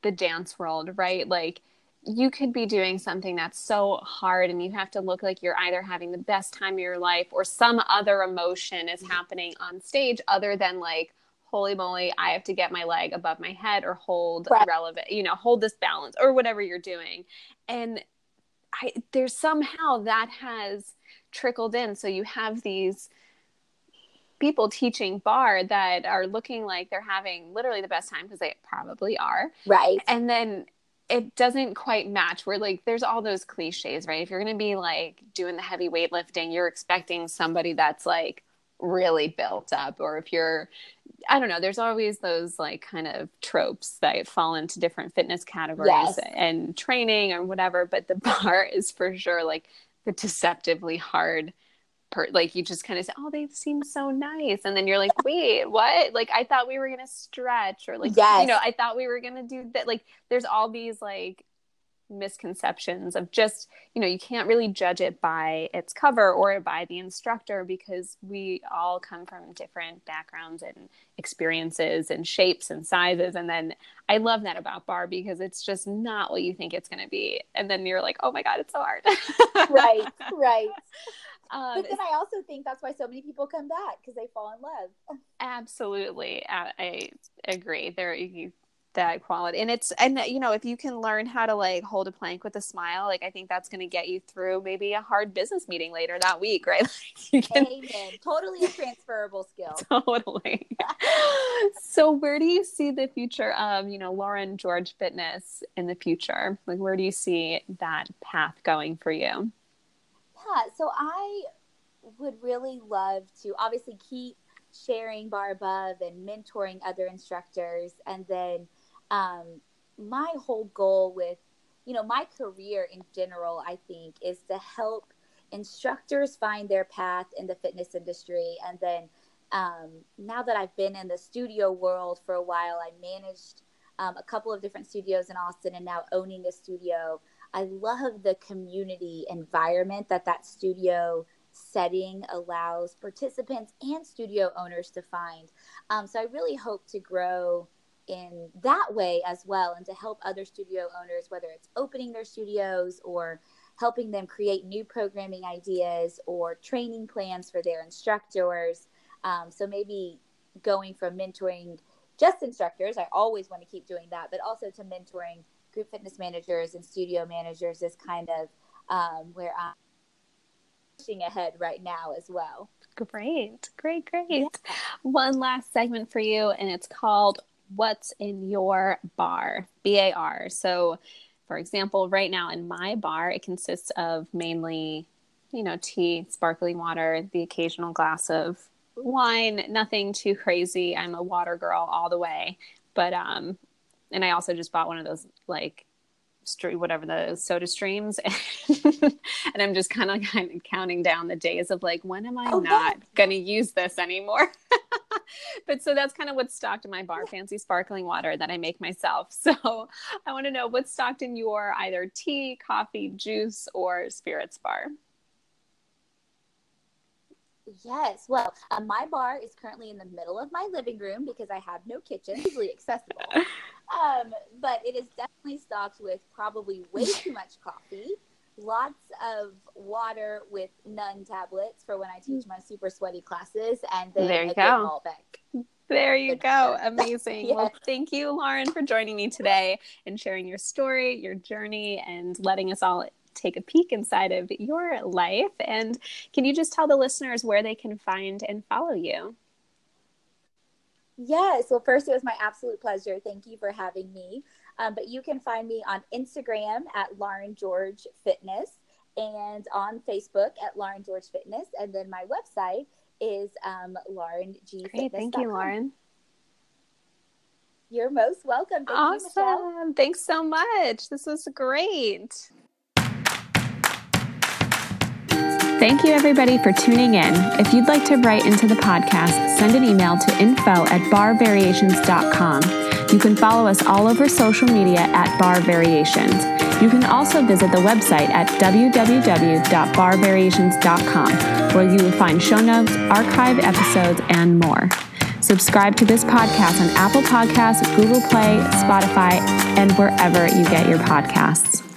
the dance world, right? Like you could be doing something that's so hard and you have to look like you're either having the best time of your life or some other emotion is happening on stage other than like holy moly i have to get my leg above my head or hold Right. relevant you know hold this balance or whatever you're doing and I, there's somehow that has trickled in. So you have these people teaching barre that are looking like they're having literally the best time because they probably are. Right. And then it doesn't quite match. Where like there's all those cliches, right? If you're gonna be like doing the heavy weightlifting, you're expecting somebody that's like really built up, or if you're I don't know, there's always those like kind of tropes that fall into different fitness categories Yes. and training or whatever, but the barre is for sure like the deceptively hard per like you just kind of say, Oh, they seem so nice. And then you're like, wait, what? Like I thought we were gonna stretch or like Yes. you know, I thought we were gonna do that. Like there's all these like misconceptions of just you know you can't really judge it by its cover or by the instructor because we all come from different backgrounds and experiences and shapes and sizes and then i love that about barre because it's just not what you think it's going to be and then you're like oh my god it's so hard right. Right. um, But then I also think that's why so many people come back because they fall in love. absolutely i, I agree there you, that quality and it's and uh, you know if you can learn how to like hold a plank with a smile like i think that's going to get you through maybe a hard business meeting later that week right like you can Amen. Totally a transferable skill. totally so where do you see the future of you know lauren george fitness in the future like where do you see that path going for you Yeah, so I would really love to obviously keep sharing Barre Above and mentoring other instructors. And then um, my whole goal with, you know, my career in general, I think, is to help instructors find their path in the fitness industry. And then um, now that I've been in the studio world for a while, I managed um, a couple of different studios in Austin and now owning a studio. I love the community environment that that studio setting allows participants and studio owners to find. Um, so I really hope to grow in that way as well and to help other studio owners, whether it's opening their studios or helping them create new programming ideas or training plans for their instructors. Um, so maybe going from mentoring just instructors, I always want to keep doing that, but also to mentoring group fitness managers and studio managers is kind of um, where I'm pushing ahead right now as well. great great great one last segment for you and it's called what's in your bar bar so for example right now in my bar it consists of mainly you know tea sparkling water the occasional glass of wine nothing too crazy. I'm a water girl all the way. But um and i also just bought one of those like stream whatever the soda streams. And i'm just kind of kind of counting down the days of like when am i Oh, not yeah. gonna use this anymore? But so that's kind of what's stocked in my bar fancy sparkling water that i make myself. So i want to know what's stocked in your either tea coffee juice or spirits bar Yes. Well, uh, my bar is currently in the middle of my living room because I have no kitchen, easily accessible. Um, but it is definitely stocked with probably way too much coffee, lots of water with Nuun tablets for when I teach my super sweaty classes, and then There you a go. There you go. Amazing. Yeah. Well, thank you, Lauren, for joining me today and sharing your story, your journey, and letting us all take a peek inside of your life. And can you just tell the listeners where they can find and follow you? Yes. Well, first, it was my absolute pleasure. Thank you for having me. Um, but you can find me on Instagram at Lauren George Fitness and on Facebook at Lauren George Fitness. And then my website is um, Lauren G. Great. Thank you, Lauren. You're most welcome. Thank you, Awesome. Thanks so much. This was great. Thank you, everybody, for tuning in. If you'd like to write into the podcast, send an email to info at barrevariations.com. You can follow us all over social media at Barre Variations. You can also visit the website at www.barrevariations.com, where you will find show notes, archive episodes, and more. Subscribe to this podcast on Apple Podcasts, Google Play, Spotify, and wherever you get your podcasts.